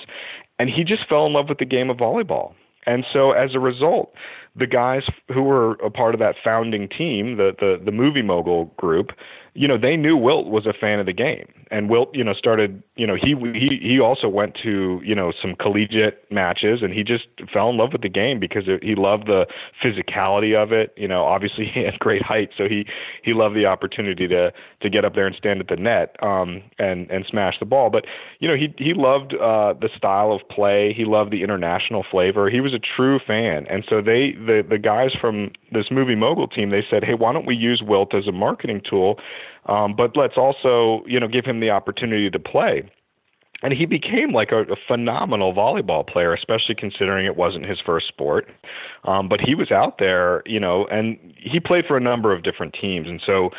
Speaker 1: and he just fell in love with the game of volleyball. And so as a result, the guys who were a part of that founding team, the the, the movie mogul group, you know, they knew Wilt was a fan of the game, and Wilt, you know, started, you know, he he he also went to, you know, some collegiate matches, and he just fell in love with the game because it, he loved the physicality of it. You know, obviously *laughs* he had great height, so he he loved the opportunity to to get up there and stand at the net, um, and and smash the ball. But you know, he he loved uh, the style of play. He loved the international flavor. He was a true fan, and so they the the guys from this movie mogul team, they said, hey, why don't we use Wilt as a marketing tool? Um, but let's also, you know, give him the opportunity to play. And he became like a, a phenomenal volleyball player, especially considering it wasn't his first sport. Um, but he was out there, you know, and he played for a number of different teams. And so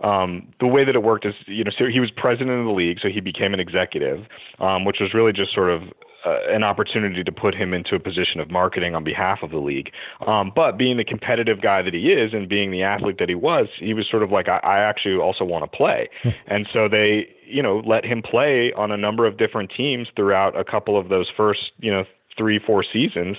Speaker 1: um, the way that it worked is, you know, so he was president of the league, so he became an executive, um, which was really just sort of uh, an opportunity to put him into a position of marketing on behalf of the league. Um, but being the competitive guy that he is and being the athlete that he was, he was sort of like, I, I actually also want to play. *laughs* And so they, you know, let him play on a number of different teams throughout a couple of those first, you know, three, four seasons.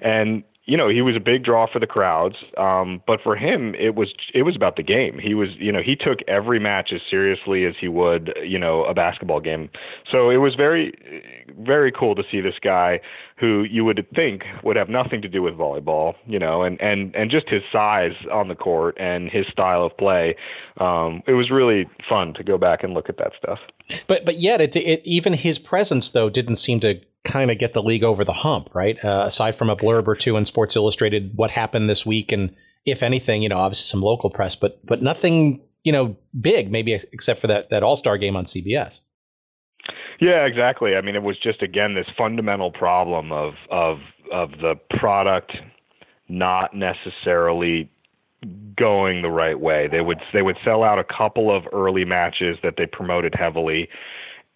Speaker 1: And you know, he was a big draw for the crowds. Um, but for him, it was it was about the game. He was, you know, he took every match as seriously as he would, you know, a basketball game. So it was very, very cool to see this guy who you would think would have nothing to do with volleyball, you know, and and and just his size on the court and his style of play. Um, it was really fun to go back and look at that stuff.
Speaker 3: But but yet, it, it even his presence though didn't seem to kind of get the league over the hump, right? Uh, aside from a blurb or two in Sports Illustrated, what happened this week, and if anything, you know, obviously some local press, but but nothing, you know, big, maybe except for that that All Star game on CBS.
Speaker 1: Yeah, exactly. I mean, it was just again this fundamental problem of of of the product not necessarily going the right way. They would they would sell out a couple of early matches that they promoted heavily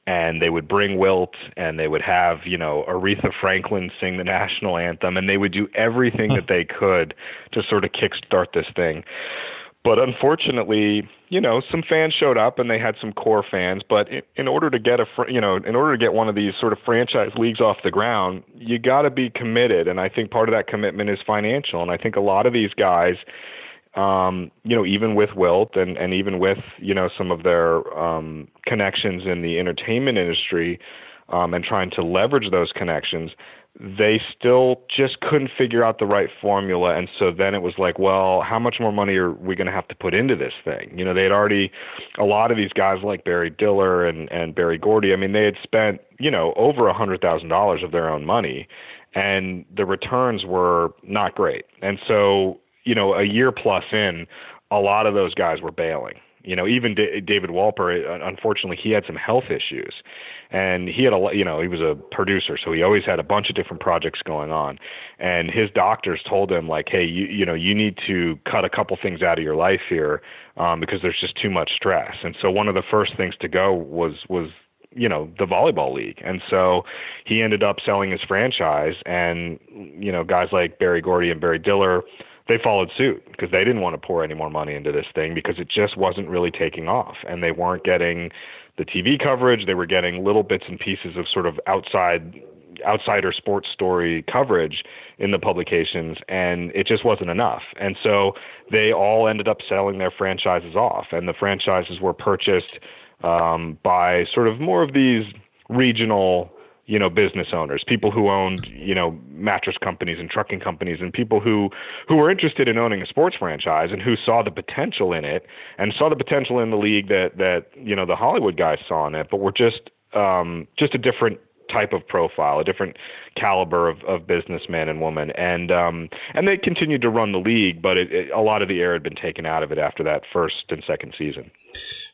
Speaker 1: and they would bring Wilt and they would have, you know, Aretha Franklin sing the national anthem and they would do everything that they could to sort of kickstart this thing. But unfortunately, you know, some fans showed up and they had some core fans, but in, in order to get a fr- you know, in order to get one of these sort of franchise leagues off the ground, you got to be committed and I think part of that commitment is financial and I think a lot of these guys um, you know, even with Wilt and, and even with, you know, some of their um, connections in the entertainment industry um, and trying to leverage those connections, they still just couldn't figure out the right formula. And so then it was like, well, how much more money are we going to have to put into this thing? You know, they had already, a lot of these guys like Barry Diller and, and Berry Gordy, I mean, they had spent, you know, over a $100,000 of their own money and the returns were not great. And so you know, a year plus in, a lot of those guys were bailing. You know, even D- David Wolper, uh, unfortunately, he had some health issues, and he had a, you know, he was a producer, so he always had a bunch of different projects going on, and his doctors told him like, hey, you, you know, you need to cut a couple things out of your life here, um, because there's just too much stress. And so one of the first things to go was was you know the volleyball league and so he ended up selling his franchise and you know guys like Berry Gordy and Barry Diller they followed suit because they didn't want to pour any more money into this thing because it just wasn't really taking off and they weren't getting the TV coverage they were getting little bits and pieces of sort of outside outsider sports story coverage in the publications and it just wasn't enough. And so they all ended up selling their franchises off and the franchises were purchased um, by sort of more of these regional you know business owners people who owned you know mattress companies and trucking companies and people who who were interested in owning a sports franchise and who saw the potential in it and saw the potential in the league that that you know the Hollywood guys saw in it but were just um just a different type of profile, a different caliber of, of businessman and woman, and um, and they continued to run the league, but it, it, a lot of the air had been taken out of it after that first and second season.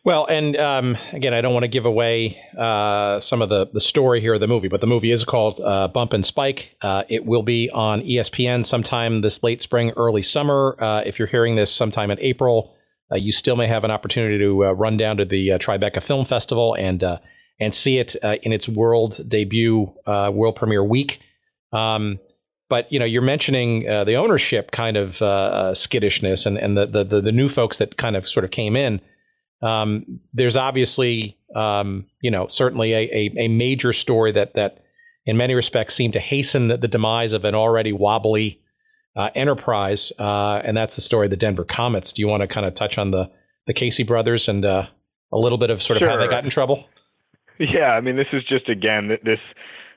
Speaker 3: Well, and um, again, I don't want to give away uh, some of the, the story here of the movie, but the movie is called uh, Bump and Spike. Uh, it will be on ESPN sometime this late spring, early summer. Uh, if you're hearing this sometime in April, uh, you still may have an opportunity to uh, run down to the Tribeca Film Festival and and see it in its world debut, world premiere week. Um, but you know, you're mentioning the ownership kind of skittishness and and the, the the new folks that kind of sort of came in. Um, there's obviously, um, you know, certainly a, a, a, major story that that, in many respects, seemed to hasten the, the demise of an already wobbly uh, enterprise, uh, and that's the story of the Denver Comets. Do you want to kind of touch on the the Casey brothers and uh, a little bit of sort of
Speaker 1: sure.
Speaker 3: how they got in trouble?
Speaker 1: Yeah, I mean, this is just again this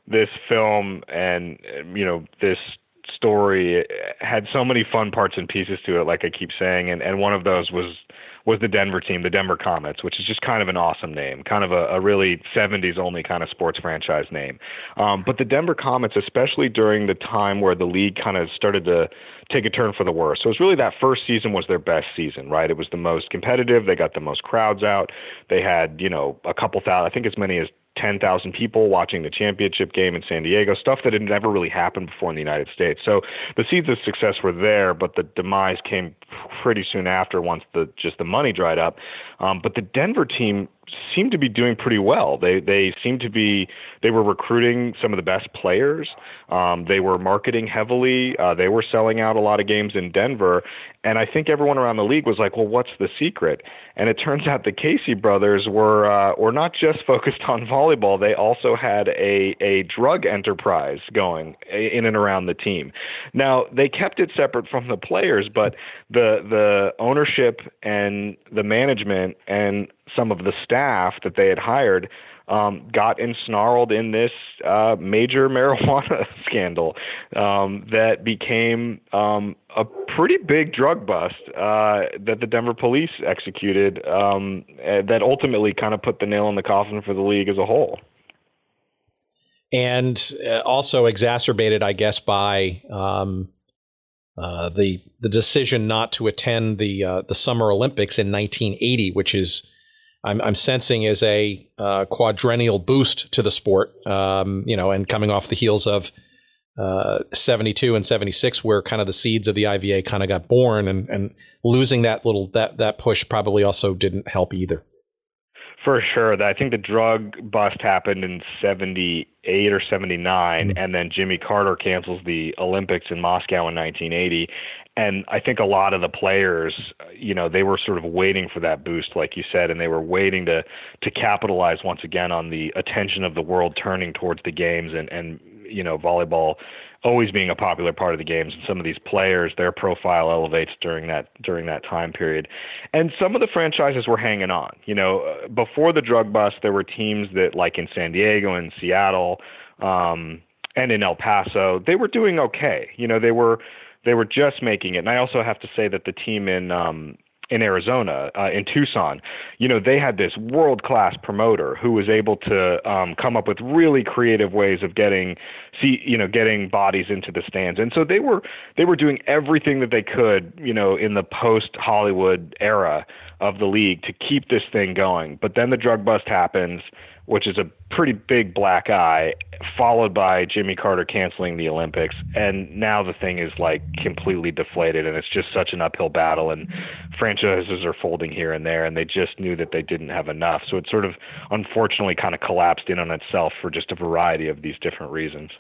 Speaker 1: this film and you know this story had so many fun parts and pieces to it like i keep saying and and one of those was was the Denver team, the Denver Comets, which is just kind of an awesome name, kind of a, a really 70s only kind of sports franchise name. Um, but the Denver Comets, especially during the time where the league kind of started to take a turn for the worse. So it was really that first season was their best season, right? It was the most competitive. They got the most crowds out. They had, you know, a couple thousand, I think as many as 10,000 people watching the championship game in San Diego, stuff that had never really happened before in the United States. So the seeds of success were there, but the demise came pretty soon after once the just the money dried up. Um, but the Denver team seemed to be doing pretty well. They they seemed to be they were recruiting some of the best players. Um, they were marketing heavily. Uh, they were selling out a lot of games in Denver, and I think everyone around the league was like, "Well, what's the secret?" And it turns out the Casey brothers were uh, were not just *laughs* focused on volleyball. They also had a a drug enterprise going in and around the team. Now they kept it separate from the players, but the the ownership and the management and some of the staff that they had hired um, got ensnarled in this uh, major *laughs* marijuana scandal um, that became um, a pretty big drug bust uh, that the Denver police executed um, that ultimately kind of put the nail in the coffin for the league as a whole.
Speaker 3: And uh, also exacerbated, I guess, by um, uh, the the decision not to attend the uh, the Summer Olympics in 1980, which is I'm, I'm sensing is a uh, quadrennial boost to the sport. Um, you know, and coming off the heels of uh, 72 and 76, where kind of the seeds of the IVA kind of got born, and and losing that little that that push probably also didn't help either.
Speaker 1: For sure. I think the drug bust happened in 78 or 79, mm-hmm. and then Jimmy Carter cancels the Olympics in Moscow in 1980 and I think a lot of the players, you know, they were sort of waiting for that boost, like you said, and they were waiting to to capitalize once again on the attention of the world turning towards the games and and you know volleyball always being a popular part of the games and some of these players their profile elevates during that during that time period. And some of the franchises were hanging on. You know before the drug bust there were teams that like in San Diego and Seattle um and in El Paso they were doing okay. You know they were they were just making it. And I also have to say that the team in um, in Arizona, uh, in Tucson, you know, they had this world class promoter who was able to um, come up with really creative ways of getting, see, you know, getting bodies into the stands. And so they were they were doing everything that they could, you know, in the post Hollywood era of the league to keep this thing going. But then the drug bust happens which is a pretty big black eye, followed by Jimmy Carter canceling the Olympics. And now the thing is like completely deflated, and it's just such an uphill battle. And franchises are folding here and there, and they just knew that they didn't have enough. So it sort of unfortunately kind of collapsed in on itself for just a variety of these different reasons.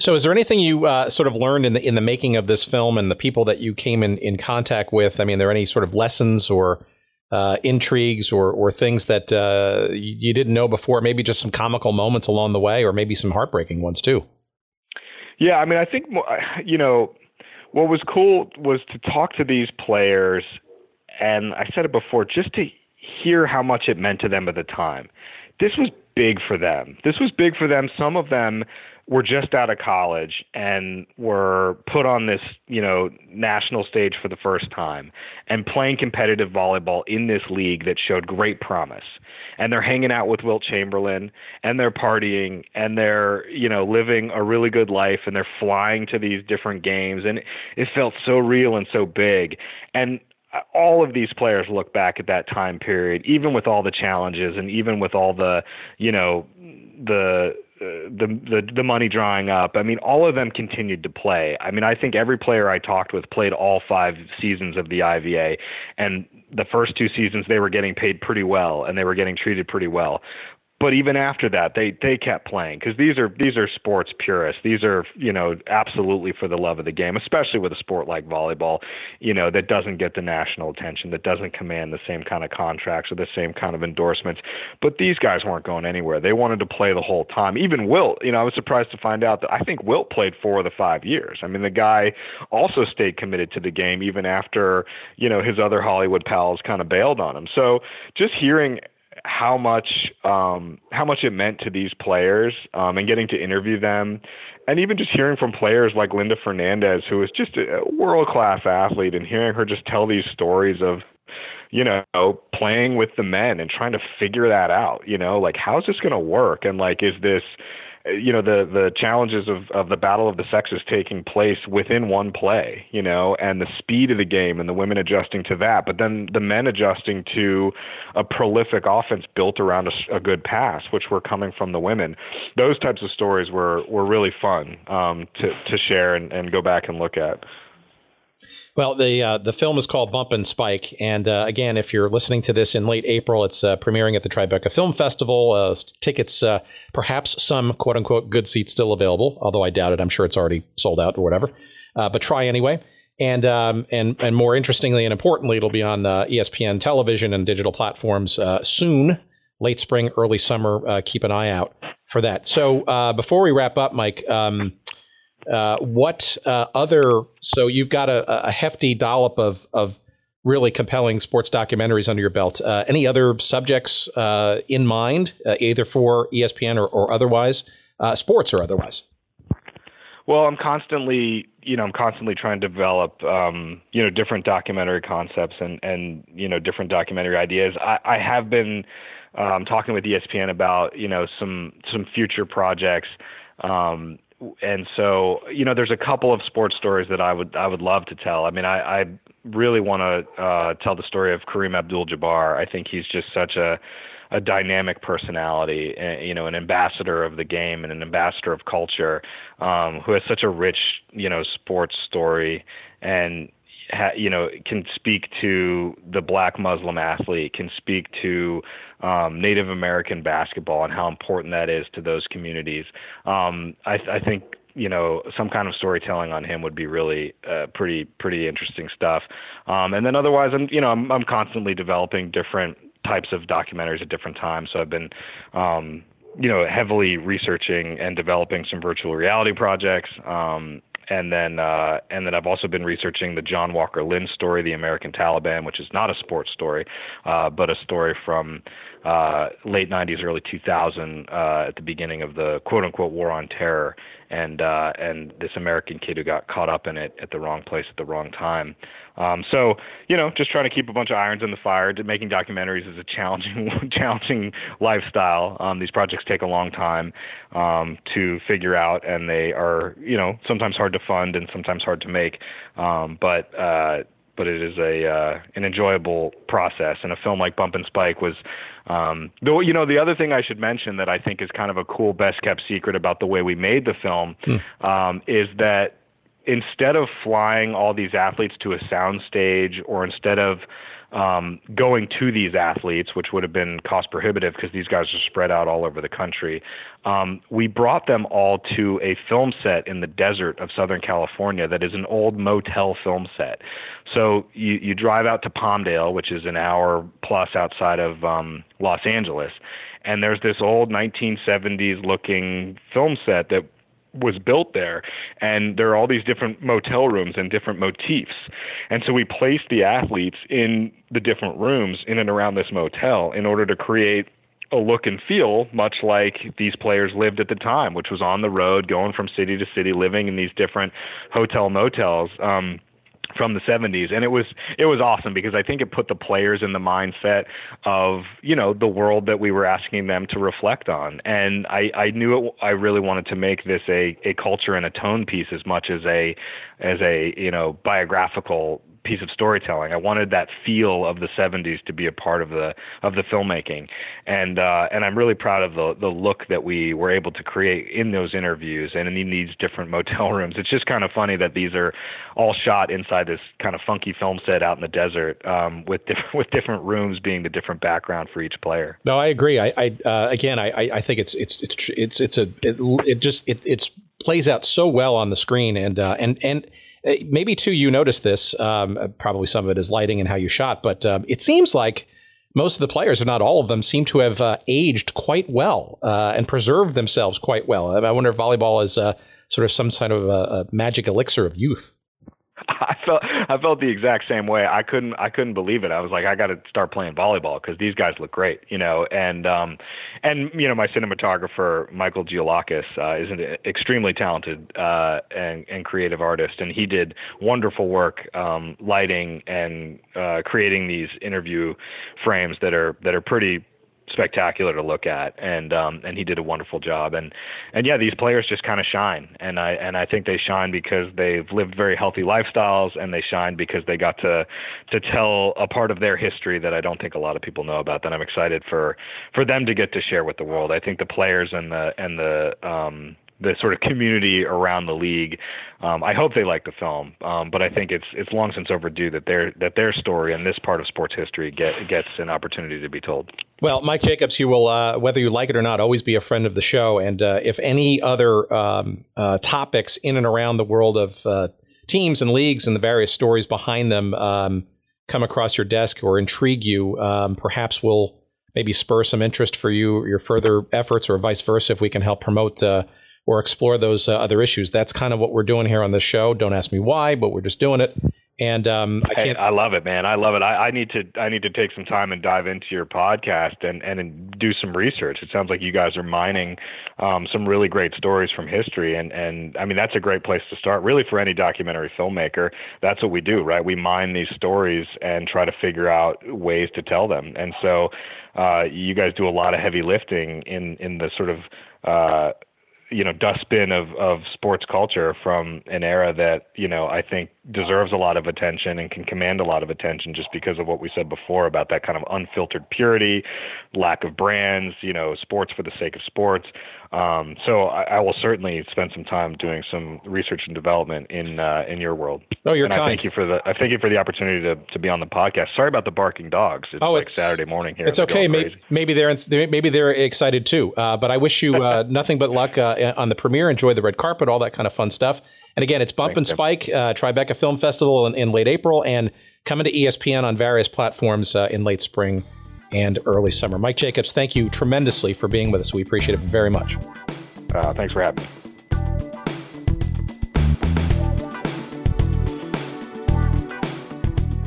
Speaker 3: So, is there anything you uh, sort of learned in the in the making of this film and the people that you came in, in contact with? I mean, are there any sort of lessons or uh, intrigues or or things that uh, you didn't know before? Maybe just some comical moments along the way, or maybe some heartbreaking ones too.
Speaker 1: Yeah, I mean, I think *sighs* you know what was cool was to talk to these players, and I said it before, just to hear how much it meant to them at the time. This was big for them. This was big for them. Some of them were just out of college and were put on this, you know, national stage for the first time and playing competitive volleyball in this league that showed great promise. And they're hanging out with Wilt Chamberlain and they're partying and they're, you know, living a really good life and they're flying to these different games and it felt so real and so big. And all of these players look back at that time period, even with all the challenges and even with all the, you know, the the the the money drying up. I mean, all of them continued to play. I mean, I think every player I talked with played all five seasons of the IVA, and the first two seasons they were getting paid pretty well and they were getting treated pretty well but even after that, they they kept playing because these are these are sports purists. These are you know absolutely for the love of the game, especially with a sport like volleyball, you know that doesn't get the national attention, that doesn't command the same kind of contracts or the same kind of endorsements. But these guys weren't going anywhere. They wanted to play the whole time. Even Wilt, you know, I was surprised to find out that I think Wilt played four of the five years. I mean, the guy also stayed committed to the game even after you know his other Hollywood pals kind of bailed on him. So just hearing how much um, how much it meant to these players um, and getting to interview them, and even just hearing from players like Linda Fernandez, who is just a world class athlete, and hearing her just tell these stories of you know playing with the men and trying to figure that out you know like how's this going to work? And like is this you know the the challenges of of the battle of the sexes taking place within one play you know and the speed of the game and the women adjusting to that but then the men adjusting to a prolific offense built around a, a good pass which were coming from the women. Those types of stories were were really fun um, to to share and, and go back and look at
Speaker 3: well, the uh, the film is called Bump and Spike, and uh, again, if you're listening to this in late April, it's uh, premiering at the Tribeca Film Festival. Uh, tickets, uh, perhaps some quote unquote good seats still available, although I doubt it. I'm sure it's already sold out or whatever. Uh, but try anyway. And um, and and more interestingly and importantly, it'll be on ESPN television and digital platforms soon, late spring, early summer. keep an eye out for that. So before we wrap up, Mike. Um, uh, what uh, other? So you've got a, a, hefty dollop of of really compelling sports documentaries under your belt. Uh, any other subjects uh, in mind, uh, either for ESPN or, or otherwise, sports or otherwise?
Speaker 1: Well, I'm constantly, you know, I'm constantly trying to develop, um, you know, different documentary concepts and and you know different documentary ideas. I, I have been um, talking with ESPN about, you know, some some future projects. Um, and so you know, there's a couple of sports stories that I would I would love to tell. I mean, I, I really want to uh, tell the story of Kareem Abdul-Jabbar. I think he's just such a a dynamic personality, eh, you know, an ambassador of the game and an ambassador of culture, um, who has such a rich, you know, sports story and ha, you know can speak to the black Muslim athlete, can speak to um, Native American basketball and how important that is to those communities. Um, I, I think you know some kind of storytelling on him would be really uh, pretty pretty interesting stuff. Um, and then otherwise, I'm you know I'm, I'm constantly developing different types of documentaries at different times. So I've been um, you know heavily researching and developing some virtual reality projects. Um, and then uh, and then I've also been researching the John Walker Lindh story, the American Taliban, which is not a sports story, uh, but a story from uh, late 90s, early 2000, uh, at the beginning of the quote unquote war on terror, and uh, and this American kid who got caught up in it at the wrong place at the wrong time. Um, so you know, just trying to keep a bunch of irons in the fire. Making documentaries is a challenging *laughs* challenging lifestyle. Um, these projects take a long time um, to figure out, and they are you know sometimes hard to fund and sometimes hard to make. Um, but uh, but it is a uh, an enjoyable process. And a film like Bump and Spike was, um, though you know, the other thing I should mention that I think is kind of a cool best kept secret about the way we made the film hmm. um, is that instead of flying all these athletes to a soundstage, or instead of um, going to these athletes, which would have been cost prohibitive because these guys are spread out all over the country. Um, we brought them all to a film set in the desert of Southern California that is an old motel film set. So you, you drive out to Palmdale, which is an hour plus outside of um, Los Angeles, and there's this old 1970s looking film set that was built there and there are all these different motel rooms and different motifs and so we placed the athletes in the different rooms in and around this motel in order to create a look and feel much like these players lived at the time, which was on the road, going from city to city, living in these different hotel motels. Um, from the 70s and it was it was awesome because I think it put the players in the mindset of you know the world that we were asking them to reflect on. And I I knew it, I really wanted to make this a a culture and a tone piece as much as a as a you know biographical piece of storytelling. I wanted that feel of the 70s to be a part of the of the filmmaking, and uh, and I'm really proud of the the look that we were able to create in those interviews and in these different motel *laughs* rooms. It's just kind of funny that these are all shot inside this kind of funky film set out in the desert, um, with *laughs* different with different rooms being the different background for each player.
Speaker 3: No, I agree. I, I uh, again, I I think it's it's it's it's it's a it, it just it it's plays out so well on the screen and uh, and and uh, maybe too, you noticed this. Um, uh, probably some of it is lighting and how you shot, but um, it seems like most of the players, if not all of them, seem to have uh, aged quite well uh, and preserved themselves quite well. I wonder if volleyball is uh, sort of some kind of a, a magic elixir of youth. *laughs*
Speaker 1: I felt I felt the exact same way. I couldn't I couldn't believe it. I was like, I got to start playing volleyball because these guys look great, you know. And um, and you know, my cinematographer Michael Giolakis uh, is an extremely talented uh, and and creative artist, and he did wonderful work um, lighting and uh, creating these interview frames that are that are pretty spectacular to look at, and um, and he did a wonderful job. And and yeah, these players just kind of shine, and I and I think they shine because they've lived very healthy lifestyles, and they shine because they got to to tell a part of their history that I don't think a lot of people know about. That I'm excited for for them to get to share with the world. I think the players and the and the um, the sort of community around the league. Um, I hope they like the film, um, but I think it's it's long since overdue that their that their story and this part of sports history get gets an opportunity to be told.
Speaker 3: Well, Mike Jacobs, you will, uh, whether you like it or not, always be a friend of the show. And uh, if any other um, uh, topics in and around the world of uh, teams and leagues and the various stories behind them um, come across your desk or intrigue you, um, perhaps we'll maybe spur some interest for you, your further efforts, or vice versa, if we can help promote uh, or explore those uh, other issues. That's kind of what we're doing here on this show. Don't ask me why, but we're just doing it. And um, I can't.
Speaker 1: I love it, man. I love it. I, I, need to. I need to take some time and dive into your podcast and and do some research. It sounds like you guys are mining um, some really great stories from history, and and I mean that's a great place to start. Really, for any documentary filmmaker, that's what we do, right? We mine these stories and try to figure out ways to tell them. And so, uh, you guys do a lot of heavy lifting in in the sort of uh, you know dustbin of of sports culture from an era that you know I think deserves a lot of attention and can command a lot of attention just because of what we said before about that kind of unfiltered purity, lack of brands, you know, sports for the sake of sports. Um, so I, I, will certainly spend some time doing some research and development in uh, in your world.
Speaker 3: Oh, you're
Speaker 1: and
Speaker 3: kind.
Speaker 1: I thank you for the I thank you for the opportunity to, to be on the podcast. Sorry about the barking dogs. It's
Speaker 3: oh,
Speaker 1: like
Speaker 3: it's
Speaker 1: Saturday morning here.
Speaker 3: It's okay. Maybe, maybe, they're maybe they're excited too. Uh, but I wish you uh, *laughs* nothing but luck uh, on the premiere. Enjoy the red carpet, all that kind of fun stuff. And again, it's Bump Thanks, and Spike, uh, Tribeca Film Festival in, in, late April, and coming to ESPN on various platforms uh, in late spring and early summer. Mike Jacobs, thank you tremendously for being with us. We appreciate it very much.
Speaker 1: Uh, thanks for having me.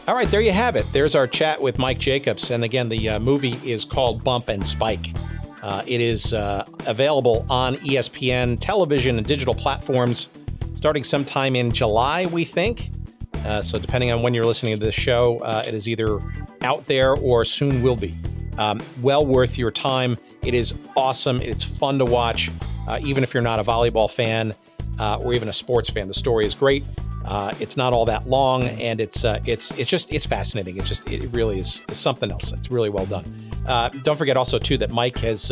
Speaker 3: All right, there you have it. There's our chat with Mike Jacobs. And again, the uh, movie is called Bump and Spike. Uh, it is uh, available on ESPN television and digital platforms starting sometime in July, we think. Uh, so, depending on when you're listening to this show, uh, it is either out there or soon will be. Um, well worth your time. It is awesome. It's fun to watch, uh, even if you're not a volleyball fan uh, or even a sports fan. The story is great. Uh, it's not all that long, and it's uh, it's it's just it's fascinating. It's just it really is something else. It's really well done. don't forget also too that Mike has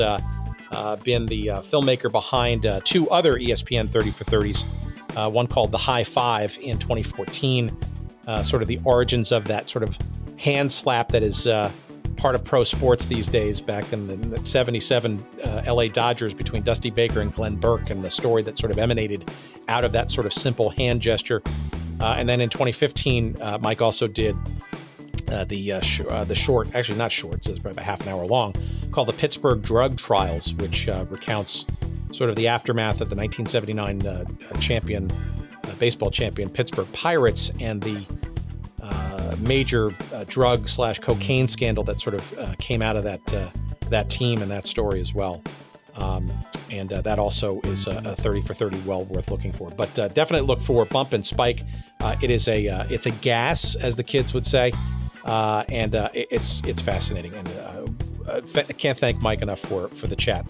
Speaker 3: been the filmmaker behind two other ESPN 30 for 30s uh, one called The High Five in 2014, uh, sort of the origins of that sort of hand slap that is uh, part of pro sports these days back in the, the 77 uh, LA Dodgers between Dusty Baker and Glenn Burke, and the story that sort of emanated out of that sort of simple hand gesture. Uh, and then in 2015, uh, Mike also did uh, the uh, sh- uh, the short, actually not short, it's about half an hour long, called the Pittsburgh Drug Trials, which recounts sort of the aftermath of the 1979 uh, uh, champion, uh, baseball champion Pittsburgh Pirates and the uh, major uh, drug slash cocaine scandal that sort of came out of that that team and that story as well. Um, and uh, that also is a, a, 30 for 30 well worth looking for. But uh, definitely look for Bump and Spike. Uh, it is a it's a gas, as the kids would say, and it's it's fascinating. And I can't thank Mike enough for for the chat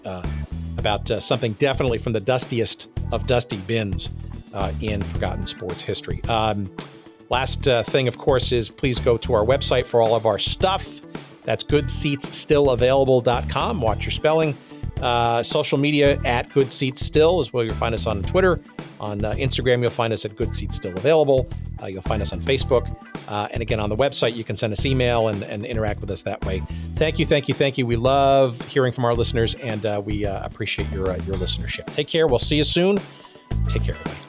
Speaker 3: about something definitely from the dustiest of dusty bins in forgotten sports history. Um, last thing, of course, is please go to our website for all of our stuff. That's goodseatsstillavailable.com. Watch your spelling. Uh, social media at Good Seats Still is where you'll find us on Twitter. On uh, Instagram, you'll find us at Good Seats Still Available. Uh, you'll find us on Facebook. Uh, and again, on the website, you can send us email and, and interact with us that way. Thank you, thank you, thank you. We love hearing from our listeners, and uh, we uh, appreciate your, your listenership. Take care. We'll see you soon. Take care, everybody.